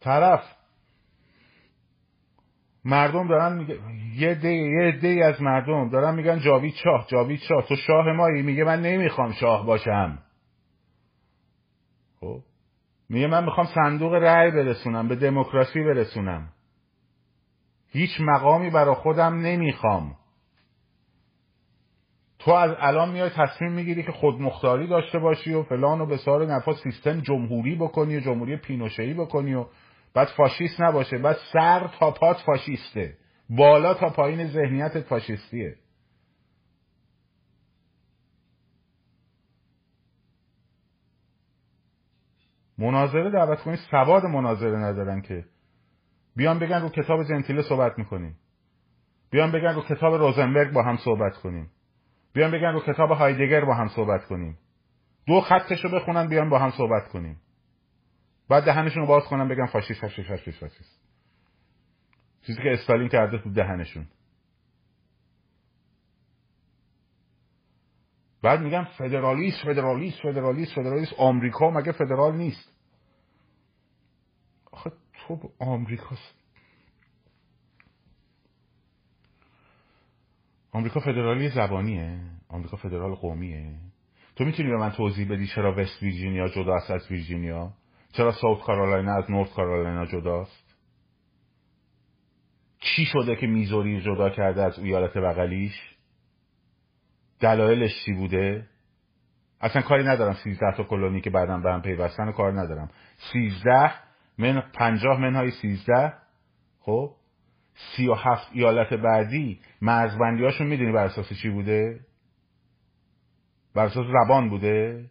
طرف مردم دارن میگه یه دی یه از مردم دارن میگن جاوید شاه جاوید شاه تو شاه مایی؟ میگه من نمی‌خوام شاه باشم. خب؟ میگه من می‌خوام صندوق رأی برسونم به دموکراسی برسونم. هیچ مقامی برا خودم نمی‌خوام. تو از الان میای تصمیم می‌گیری که خودمختاری داشته باشی و فلان و بسار نفا سیستم جمهوری بکنی و جمهوری پینوشهی بکنی و بعد فاشیست نباشه. بعد سر تا پات فاشیسته. بالا تا پایین ذهنیتت فاشیستیه. مناظره دعوت کنی سواد مناظره ندارن که. بیان بگن رو کتاب جنتیله صحبت می‌کنیم. بیان بگن رو کتاب روزنبرگ با هم صحبت کنیم. بیان بگن رو کتاب هایدگر با هم صحبت کنیم. دو خطش رو بخونن بیان با هم صحبت کنیم. بعد دهنشون رو باز کنن بگن فاشیست فاشیست فاشیست فاشیست. چیزی که استالین کرده تو دهنشون بعد میگن فدرالیست فدرالیست فدرالیست فدرالیست. آمریکا مگه فدرال نیست؟ آخه تو آمریکاست. آمریکا فدرالی زبانیه. آمریکا فدرال قومیه. تو می‌تونی به من توضیح بدی چرا وست ویرجینیا جدا است از ویرجینیا؟ چرا ساوت کارولاینا از نورت کارولاینا جداست؟ چی شده که میزوری جدا کرده از ایالت بغلیش؟ دلایلش چی بوده؟ اصلا کاری ندارم سیزده تا کلونی که بعدم به هم پیوستن کار ندارم. سیزده من پنجاه منهای سیزده؟ خب؟ سی و هفت ایالت بعدی؟ مرزبندی هاشون می‌دونی بر اساس چی بوده؟ بر اساس زبان بوده؟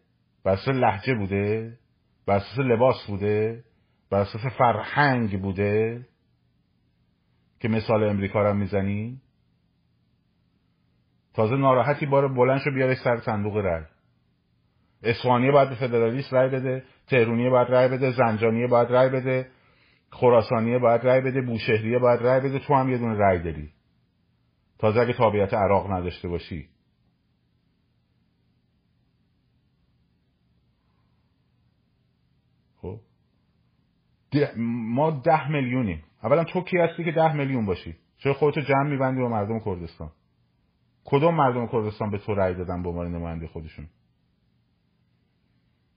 بر اساس لحجه بوده؟ بر اساس لباس بوده بر اساس فرهنگ بوده که مثال امریکا رو می‌زنی؟ تازه ناراحتی بار بلند شو بیاره سر صندوق رای اسوانیه باید به فدرالیست رای بده تهرونیه باید رای بده زنجانیه باید رای بده خراسانیه باید رای بده بوشهریه باید رای بده. تو هم یه دونه رای داری. تازه اگه تابعیت عراق نداشته باشی خب ما ده میلیونیم. اولا تو کی هستی که ده میلیون باشی؟ چرا خودتو جمع میبندی با مردم کردستان؟ کدوم مردم کردستان به تو رأی دادن به عنوان نماینده خودشون؟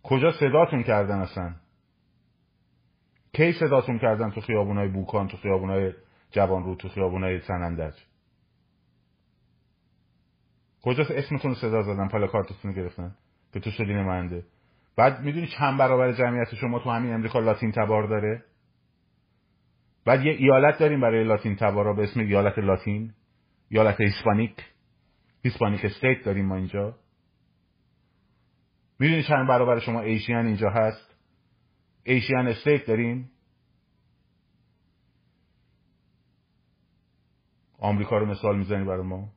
کجا صداتون کردن اصلا؟ کی صداتون کردن تو خیابونای بوکان تو خیابونای جوان رو تو خیابونای سنندج؟ کجا اسمتون صدا زدن پلاکارتتون گرفتن؟ که تو شدی نماینده. بعد می‌دونی چند برابر جمعیت شما تو همین امریکا لاتین تبار داره؟ بعد یه ایالت داریم برای لاتین تبارا به اسم ایالت لاتین ایالت Hispanic. Hispanic state داریم ما اینجا. می‌دونی چند برابر شما Asian اینجا هست؟ Asian state داریم. آمریکا رو مثال می‌زنی برای ما؟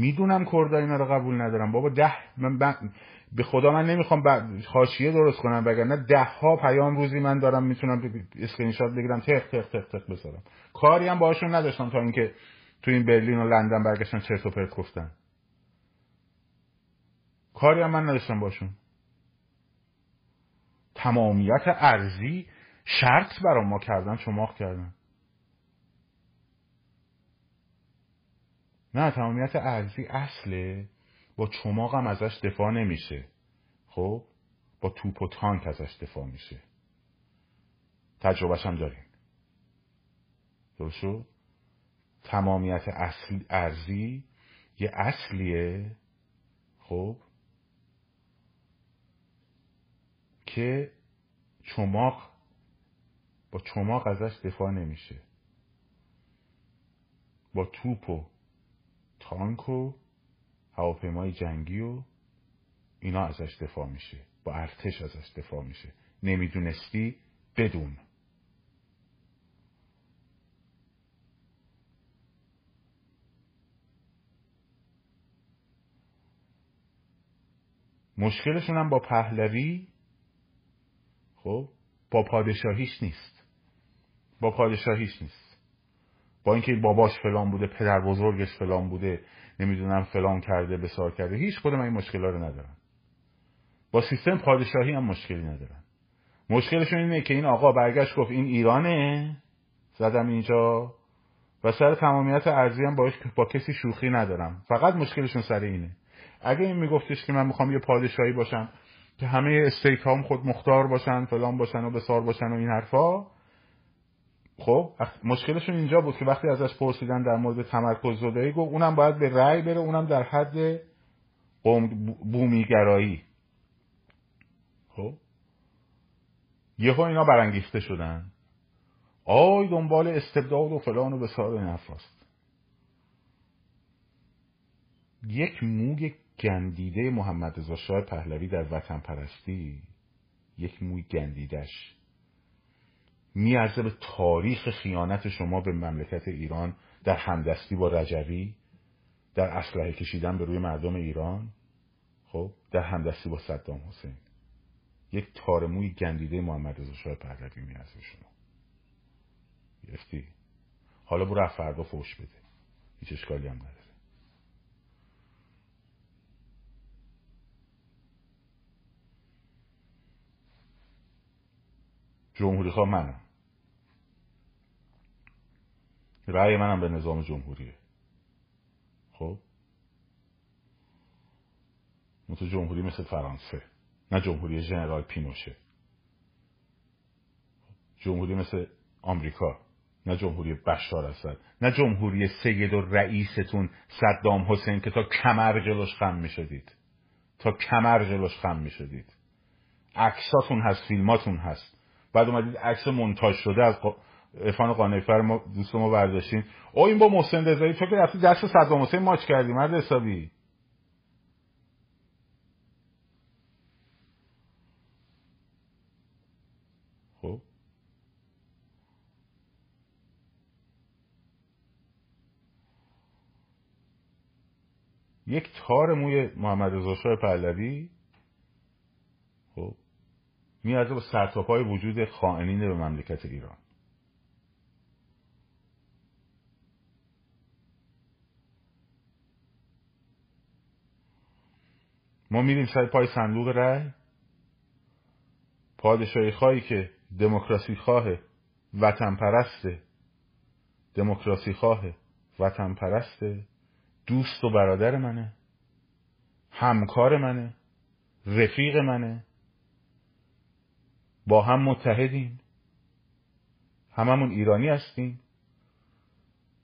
می‌دونم کردا اینا رو قبول ندارم. بابا ده من به خدا من نمی‌خوام حاشیه درست کنم وگرنه ده ها پیام روزی من دارم می‌تونم اسکرین شات بگیرم تق تق تق تق بذارم. کاری هم باشون نداشتم تا اینکه تو این برلین و لندن برگشتن چرت و پرت گفتن. کاری هم من نداشتم باشون تمامیت ارضی شرط برام ما کردن شما کردن. نه تمامیت ارزی اصله. با چماق هم ازش دفاع نمیشه. خب؟ با توپ و تانک ازش دفاع میشه. تجربهش هم داریم درست تمامیت اصل ارزی یه اصلیه. خب؟ که چماق با چماق ازش دفاع نمیشه. با توپ و تانک و هواپیمای جنگی و اینا ازش دفاع میشه. با ارتش ازش دفاع میشه. نمی‌دونستی؟ بدون. مشکلشون هم با پهلوی خب با پادشاهیش نیست. با پادشاهیش نیست. با اینکه باباش فلان بوده پدر بزرگش فلان بوده نمی‌دونم فلان کرده بسار کرده هیچ کدوم این مشکلا رو ندارن. با سیستم پادشاهی هم مشکلی ندارن. مشکلشون اینه که این آقا برگشت گفت این ایرانه؟ زدم اینجا. و سر تمامیت ارزی هم باش با کسی شوخی ندارم. فقط مشکلشون سر اینه. اگه این میگفتش که من می‌خوام یه پادشاهی باشم که همه استیت هام خود مختار باشن فلان باشن و بسار باشن و این حرفا خب مشکلشون اینجا بود که وقتی ازش پرسیدن در مورد تمرکز زدایی گفت اونم باید به رأی بره اونم در حد بومیگرایی. خب؟ یهو اینا برانگیخته شدن. آی دنبال استبداد و فلان و بسار این یک موگ گندیده محمد رضا شاه پهلوی در وطن پرستی یک موی گندیدش. میارزه به تاریخ خیانت شما به مملکت ایران در همدستی با رجوی در اسلحه کشیدن به روی مردم ایران خب در همدستی با صدام حسین. یک تارموی گندیده محمد رضا شاه پهلوی میارزه شما. گرفتی؟ حالا برو فردا فوش بده. هیچ اشکالی هم نداره. جمهوری خواه منم. رأی منم به نظام جمهوریه. خب؟ تو جمهوری مثل فرانسه. نه جمهوری ژنرال پینوشه. جمهوری مثل آمریکا. نه جمهوری بشار اسد. نه جمهوری سید و رئیستون صدام حسین که تا کمر جلوش خم می‌شدید. تا کمر جلوش خم می‌شدید. عکساتون هست فیلماتون هست. بعد اومدید عکس مونتاژ شده از افان قانیفر ما دوست ما برداشتین او این با محسن رضایی تو که رفتی دست صدام حسین ماچ کردی مرد حسابی. خب. یک تار موی محمد رضا شاه پهلوی. خب. میارزه با سرتاپای وجود خائنین به مملکت ایران. ما میریم سر پای صندوق رأی. پادشاهی خواهی که دموکراسی خواه وطن پرسته دموکراسی خواه وطن پرسته دوست و برادر منه همکار منه رفیق منه. با هم متحدیم. هممون ایرانی هستیم.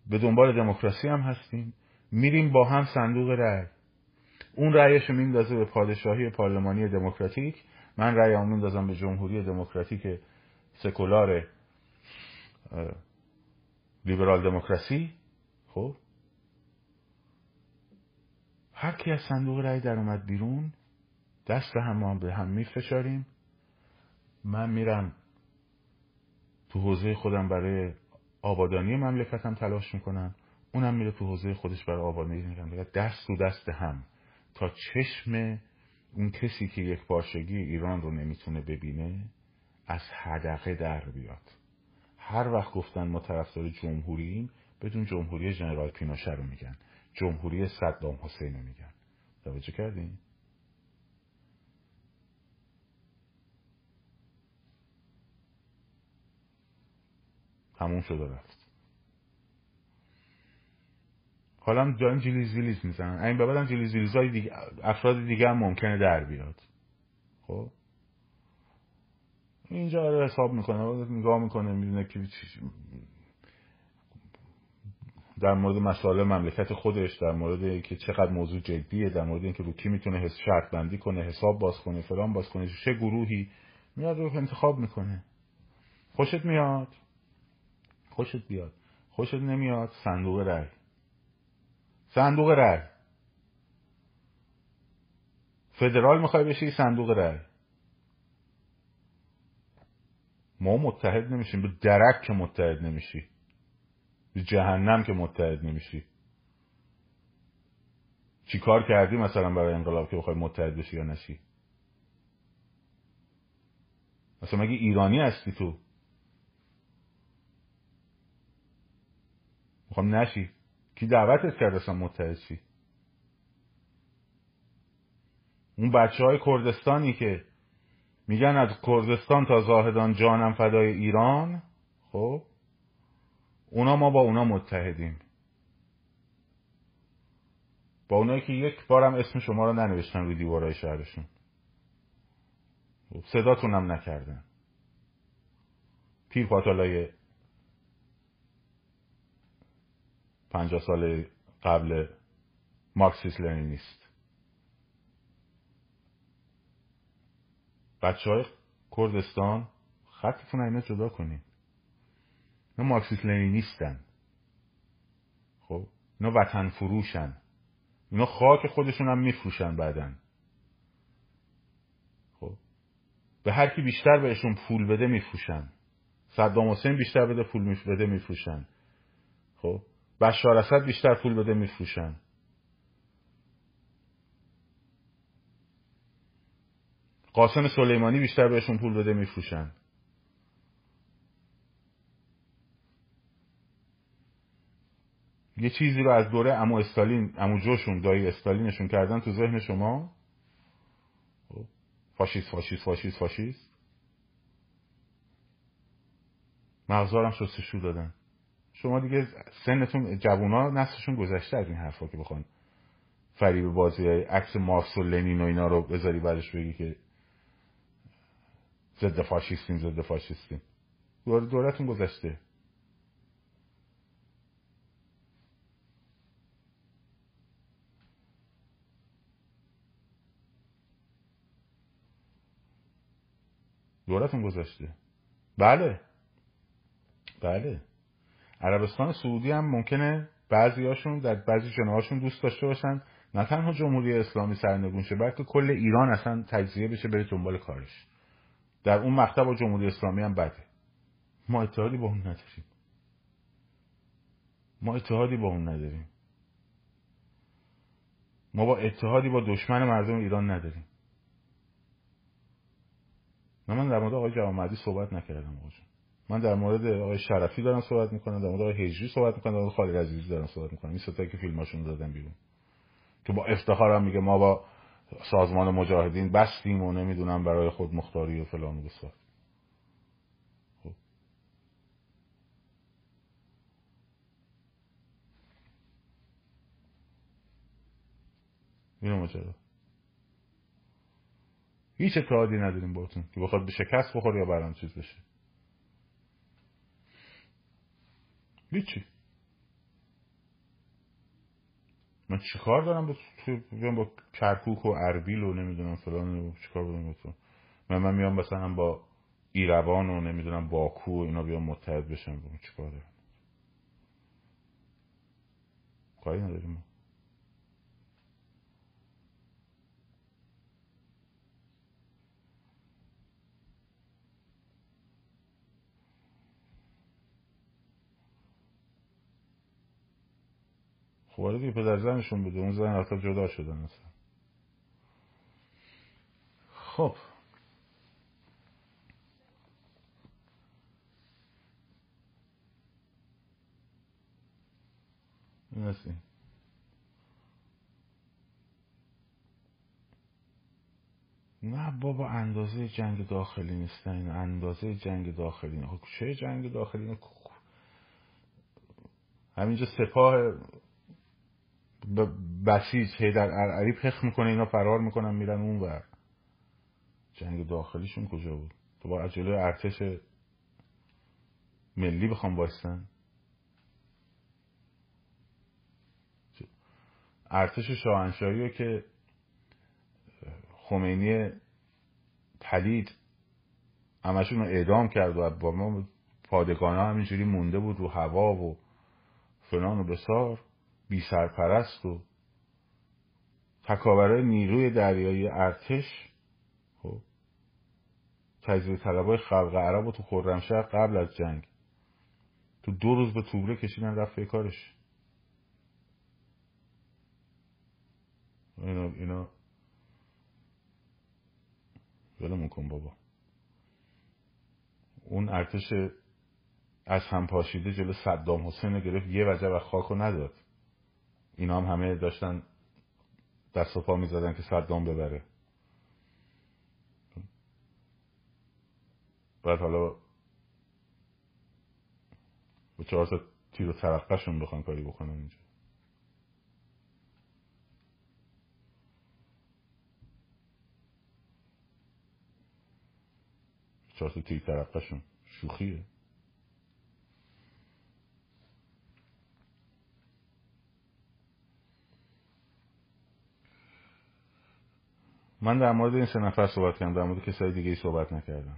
به دنبال دموکراسی هم هستیم. میریم با هم صندوق رأی. اون رأیش رو میندازه به پادشاهی پارلمانی دموکراتیک. من رأیمو میندازم به جمهوری دموکراتیک سکولار لیبرال دموکراسی. خب؟ هر کی از صندوق رأی در اومد بیرون دست هم به هم میفشاریم. من میرم تو حوزه خودم برای آبادانی مملکتم تلاش می‌کنم. اونم میره تو حوزه خودش برای آبادانی می‌کنم دست تو دست هم. تا چشم اون کسی که یک پارچگی ایران رو نمی‌تونه ببینه از حدقه در بیاد. هر وقت گفتن ما طرفدار جمهوریم بدون جمهوری ژنرال پینوشه رو میگن. جمهوری صدام حسین رو میگن. توجه کردین؟ تموم شده رفت. حالا دارن جلیز ویلیز می‌زنن. این به بعدم جلیز ویلیز های دیگه افراد دیگه هم ممکنه در بیاد. خب؟ اینجا رو حساب می‌کنه نگاه می‌کنه می‌دونه که در مورد مسائل مملکت خودش در مورد اینکه چقدر موضوع جدیه در مورد اینکه رو کی می‌تونه حس شرط بندی کنه حساب باز کنه فلان باز کنه چه گروهی میاد رو انتخاب می‌کنه. خوشت میاد؟ خوشت بیاد. خوشت نمیاد؟ صندوق رای صندوق رای فدرال می‌خوای بشی صندوق رای ما متحد نمیشیم. به درک که متحد نمیشی. به جهنم که متحد نمیشی. چی کار کردی مثلا برای انقلاب که بخوای متحد بشی یا نشی؟ مثلا مگه ایرانی هستی تو؟ می‌خوام نشی. کی دعوتت کرد اصلا متحد اون بچه های کردستانی که میگن از کردستان تا زاهدان جانم فدای ایران خب اونا ما با اونا متحدیم. با اونایی که یک بارم اسم شما رو ننوشتن روی دیوارهای شهرشون. خب، صداتونم نکردن. پیر پاتالای پنجاه سال قبل مارکسیس لنینیست. بچه های کردستان خطتون اینا جدا کنین. اینا مارکسیس لنینیستن. خب؟ اینا وطن فروشن. اینا خاک خودشون هم میفروشن بعدن خب؟ به هر کی بیشتر بهشون پول بده میفروشن. صدام حسین بیشتر بده پول بده میفروشن. خب؟ بشار اسد بیشتر پول بده میفروشن. قاسم سلیمانی بیشتر بهشون پول بده میفروشن. یه چیزی رو از دوره امو استالین امو جوشون دایی استالینشون کردن تو ذهن شما؟ خب، فاشیست فاشیست فاشیست فاشیست. مغزارم شستشو دادن. شما دیگه سنتون جوونا نسلشون گذشته از این حرفا که بخوان فریب بازی عکس مارکس و لنین و اینا رو بذاری بعدش بگی که ضد فاشیستیم ضد فاشیستیم. دورتون گذشته. دورتون گذشته. بله. بله. عربستان سعودی هم ممکنه بعضیاشون در بعضی جناهاشون دوست داشته باشن. نه تنها جمهوری اسلامی سرنگون شه بلکه کل ایران اصلا تجزیه بشه بره دنبال کارش. در اون مقطع با جمهوری اسلامی هم بده. ما اتحادی با اون نداریم. ما اتحادی با اون نداریم. ما با اتحادی با دشمن مردم ایران نداریم. من در مورد آقای جوامردی صحبت نکردم آقا من در مورد آقای شرفی دارم صحبت می‌کنم در مورد آقای هجری صحبت می‌کنم در مورد خالد عزیزی دارم صحبت می‌کنم. این ستایی که فیلماشون دادن بیرون. که با افتخارم میگه ما با سازمان مجاهدین بستیم و نمی‌دونم برای خود مختاری و فلان و بسار خب. اینو ماجرا هیچ اتحادی نداریم باتون که بخواد به شکست بخور یا برام چیز بشه. هیچی. من چیکار دارم با با کرکوک و اربیل و نمی‌دونم فلان و چیکار دارم با من من میام مثلا با ایروان و نمی‌دونم باکو و اینا بیام متحد بشم. چیکار دارم؟ کاری نداریم خب دیگه پدر زنشون بوده. اون زن حتی جدا شدن اصلا خب. این نه بابا اندازه جنگ داخلی نیستن این اندازه جنگ داخلی نه خب چه جنگ داخلی؟ همینجا سپاه بسیج هیدر ارعری پخ می‌کنه اینا فرار می‌کنن میرن اون و جنگ داخلیشون کجا بود؟ تو با جلوی ارتش ملی بخوام بایستن ارتش شاهنشاهی رو که خمینی پلید همشون رو اعدام کرد و با ما پادگان ها همینجوری مونده بود رو هوا و فلان و بسار. بی سرپرست و تکاورای نیروی دریایی ارتش خب تجزیه طلبای خلق عرب و تو خرمشهر قبل از جنگ. تو دو روز به توبره کشیدن رفت کارش. اینا اینا. ولمون کن بابا. اون ارتش از هم پاشیده جلو صدام حسین گرفت یه وجه و خاک رو نداد. اینا هم همه داشتن دست و پا می‌زدن که صدام ببره. بعد حالا با چهار تا تیر و ترقشون بخوان کاری بکنن اینجا. چهار تا تیر ترقشون شوخیه. من در مورد این سه نفر صحبت کردم در مورد کسای دیگه ای صحبت نکردم.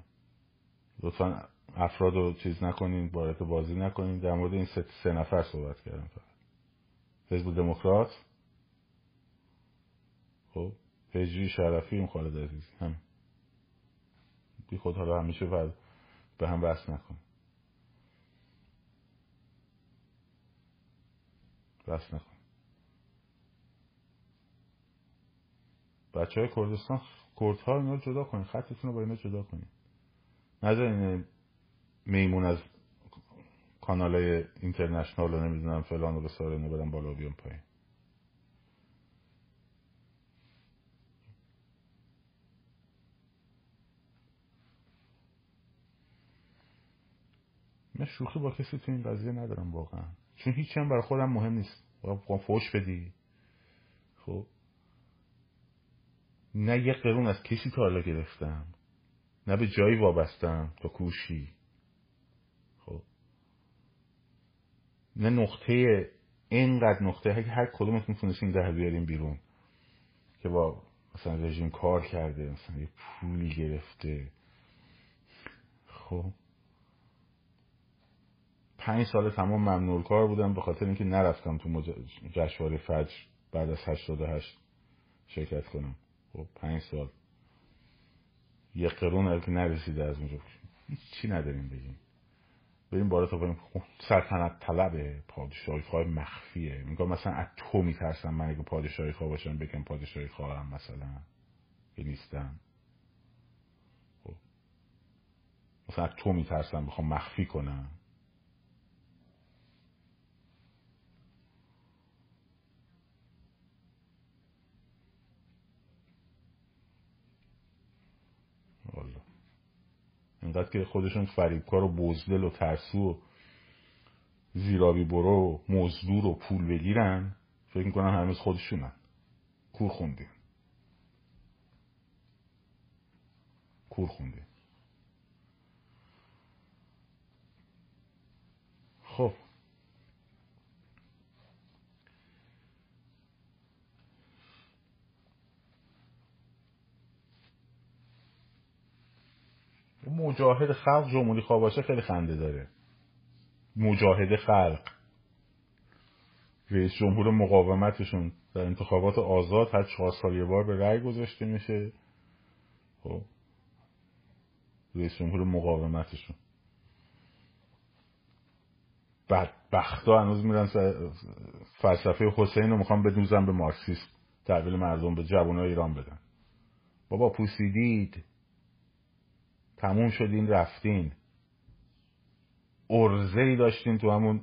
لطفا افراد رو چیز نکنین وارد بازی نکنین. در مورد این سه, نفر صحبت کردم فقط. حزب دموکرات. خب هجری شرفی اون خالد عزیزی هم بی خود حالا همیشه به هم بحث نکن. بحث نکن. بچه های کردستان کردها اینا رو جدا کنید خطتون رو با اینا جدا کنید نذارین میمون از کانال های اینترنشنال رو نمی‌دونم فلان رو ساره بدن بالا بیان پایین. من شوخی با کسی تو این قضیه ندارم واقعا. چون هیچی هم برای خودم مهم نیست. فوش بدی. خب؟ نه یه قرون از کسی تا حالا گرفتم. نه به جایی وابستم تا کوشی. خب. نه نقطه اینقدر نقطه که هر کدومتون تونستین ده بیاریم بیرون که با مثلا رژیم کار کرده مثلا یه پولی گرفته. خب. پنج سال تمام ممنوع کار بودم به خاطر اینکه نرفتم تو جشنواره فجر بعد از هشت شرکت کنم. خب پنج سال. یه قرون که نرسیده از اونجا. چی نداریم بگیم؟ بریم بالا تا بریم سلطنت طلبه پادشاهی خواه مخفیه. میگم مثلا از تو میترسم من اگه پادشاهی خواه باشم بگم پادشاهی خواهم مثلا. که نیستم خب. مثلا از تو میترسم بخوام مخفی کنم. اینقدر که خودشون فریبکار و بزدل و ترسو و زیرابی برو و مزدور و پول بگیرن فکر می‌کنن هنوز خودشونن. کور خوندیم کور خوندیم خب. مجاهد خلق جمهوری خواه باشه خیلی خنده داره. مجاهد خلق. رئیس جمهور مقاومتشون در انتخابات آزاد هر چهار سال یه بار به رأی گذاشته میشه. خب. رئیس جمهور مقاومتشون. بدبختا هنوز میرن فلسفه حسین رو می‌خوام بدوزن به مارکسیست تحویل مردم به جوان ایران بدن. بابا پوسیدید. تموم شدین رفتین. ارزه داشتین تو همون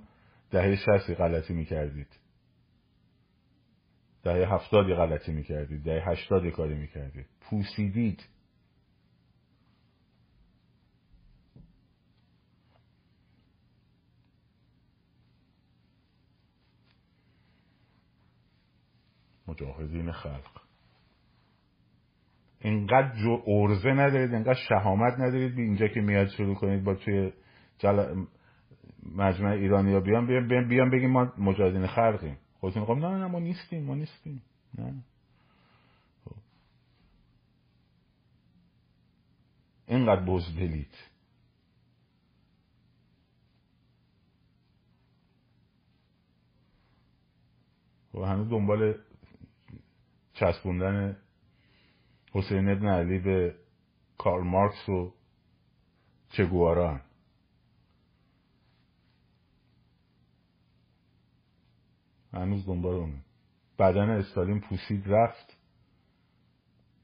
دهه شستی غلطی می‌کردید. دهه هفتادی غلطی می‌کردید دهه هشتادی کاری می‌کردید. پوسیدید. مجاهدین خلق. اینقدر جو ارزه ندارید اینقدر شهامت ندارید اینجا که میاد شروع کنید با توی جل... مجمع ایرانی ها بیان بیان, بیان, بیان بگیم ما مجاهدین خلقیم. خودتون خب نه نه ما نیستیم ما نیستیم. نه. خب. اینقدر بزدلید. و خب، هنوز دنبال چسبوندن حسین ابن علی به کارل مارکس و چگوارا هم. هنوز دنبال اونه بدن استالین پوسید رفت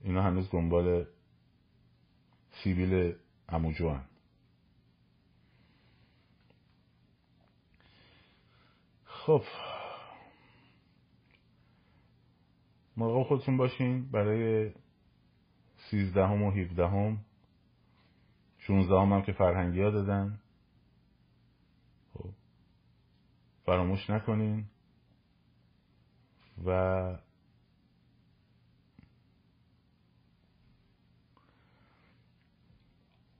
اینا هنوز دنبال سیبیل اموجو هم. خب مراقب خودتون باشین برای سیزدهم و هیودهم شونزدهم هم که فرهنگی ها دادن. خب فراموش نکنین. و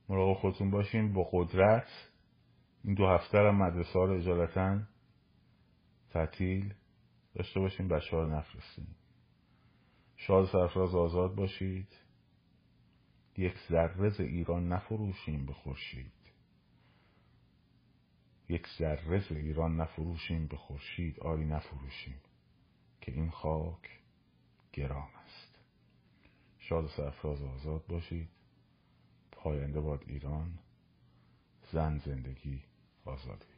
مراقب خودتون باشین. با قدرت این دو هفته هم مدرسه ها رو اجالتا تعطیل داشته باشین بچه ها رو نفرستین. شاد سرفراز آزاد باشید. یک ذره ایران نفروشیم به خورشید. یک ذره ایران نفروشیم به خورشید آری نفروشیم که این خاک گران است. شاد سرفراز آزاد باشید. پاینده باد ایران زن زندگی آزادی.